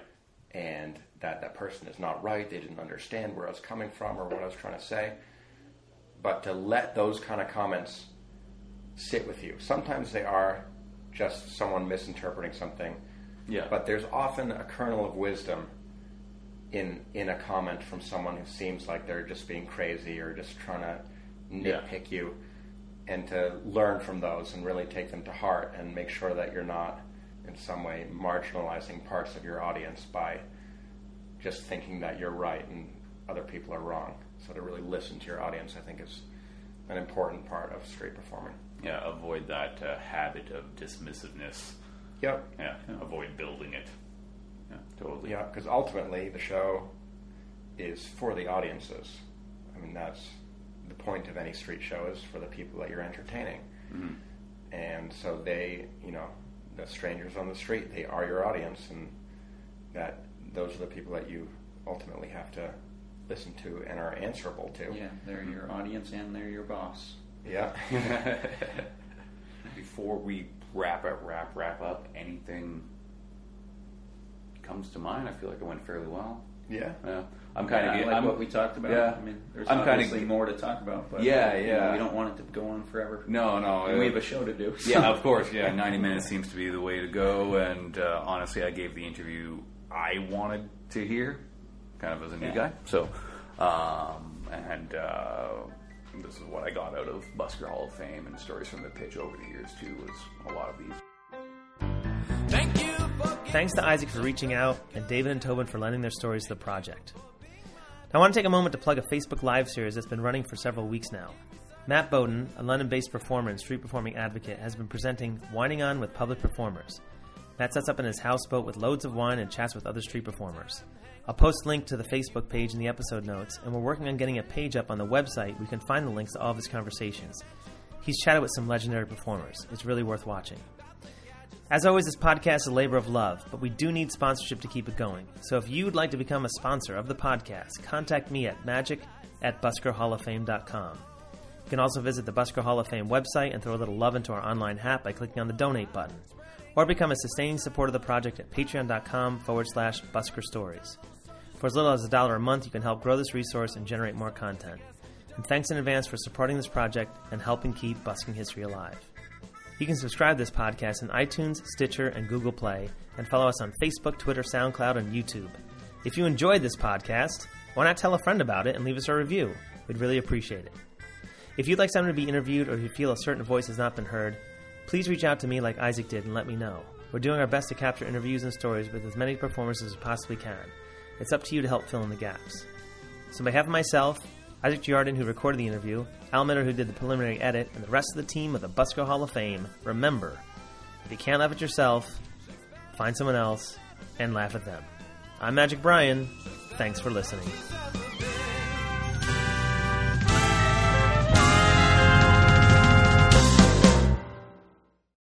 and that that person is not right. They didn't understand where I was coming from or what I was trying to say. But to let those kind of comments sit with you. Sometimes they are just someone misinterpreting something, Yeah. but there's often a kernel of wisdom in in a comment from someone who seems like they're just being crazy or just trying to Yeah. nitpick you, and to learn from those and really take them to heart and make sure that you're not in some way marginalizing parts of your audience by just thinking that you're right and other people are wrong. So to really listen to your audience, I think is an important part of street performing. Yeah, avoid that uh, habit of dismissiveness. Yep. Yeah, avoid building it. Yeah, totally. Yeah, because ultimately the show is for the audiences. I mean, that's the point of any street show is for the people that you're entertaining. Mhm. And so they, you know, the strangers on the street, they are your audience, and that those are the people that you ultimately have to listen to and are answerable to. Yeah, they're your audience and they're your boss. Yeah. (laughs) Before we wrap up, wrap wrap up, anything comes to mind? I feel like it went fairly well. yeah. Yeah, I'm kind of yeah, like what we talked about. yeah. I mean, there's I'm kinda obviously more to talk about, but Yeah, you know, yeah. we don't want it to go on forever. No, no. And uh, we have a show to do. (laughs) yeah, of course. Yeah, (laughs) 90 minutes seems to be the way to go. And uh, honestly, I gave the interview I wanted to hear, kind of as a new Yeah. guy. So, um, and uh, this is what I got out of Busker Hall of Fame and stories from the pitch over the years too. Was a lot of these. Thank you. Thanks to Isaac for reaching out and David and Tobin for lending their stories to the project. I want to take a moment to plug a Facebook Live series that's been running for several weeks now. Matt Bowden, a London based performer and street performing advocate, has been presenting Whining On with public performers. Matt sets up in his houseboat with loads of wine and chats with other street performers. I'll post a link to the Facebook page in the episode notes, and we're working on getting a page up on the website where you can find the links to all of his conversations. He's chatted with some legendary performers. It's really worth watching. As always, this podcast is a labor of love, but we do need sponsorship to keep it going. So if you'd like to become a sponsor of the podcast, contact me at magic at buskerhalloffame.com. You can also visit the Busker Hall of Fame website and throw a little love into our online hat by clicking on the donate button. Or become a sustaining supporter of the project at patreon.com forward slash Busker Stories. For as little as a dollar a month, you can help grow this resource and generate more content. And thanks in advance for supporting this project and helping keep busking history alive. You can subscribe to this podcast in iTunes, Stitcher, and Google Play, and follow us on Facebook, Twitter, SoundCloud, and YouTube. If you enjoyed this podcast, why not tell a friend about it and leave us a review? We'd really appreciate it. If you'd like someone to be interviewed or you feel a certain voice has not been heard, please reach out to me like Isaac did and let me know. We're doing our best to capture interviews and stories with as many performers as we possibly can. It's up to you to help fill in the gaps. So, on behalf of myself, Isaac Giardin, who recorded the interview, Al Millar, who did the preliminary edit, and the rest of the team of the Busker Hall of Fame, remember if you can't laugh at yourself, find someone else and laugh at them. I'm Magic Brian. Thanks for listening.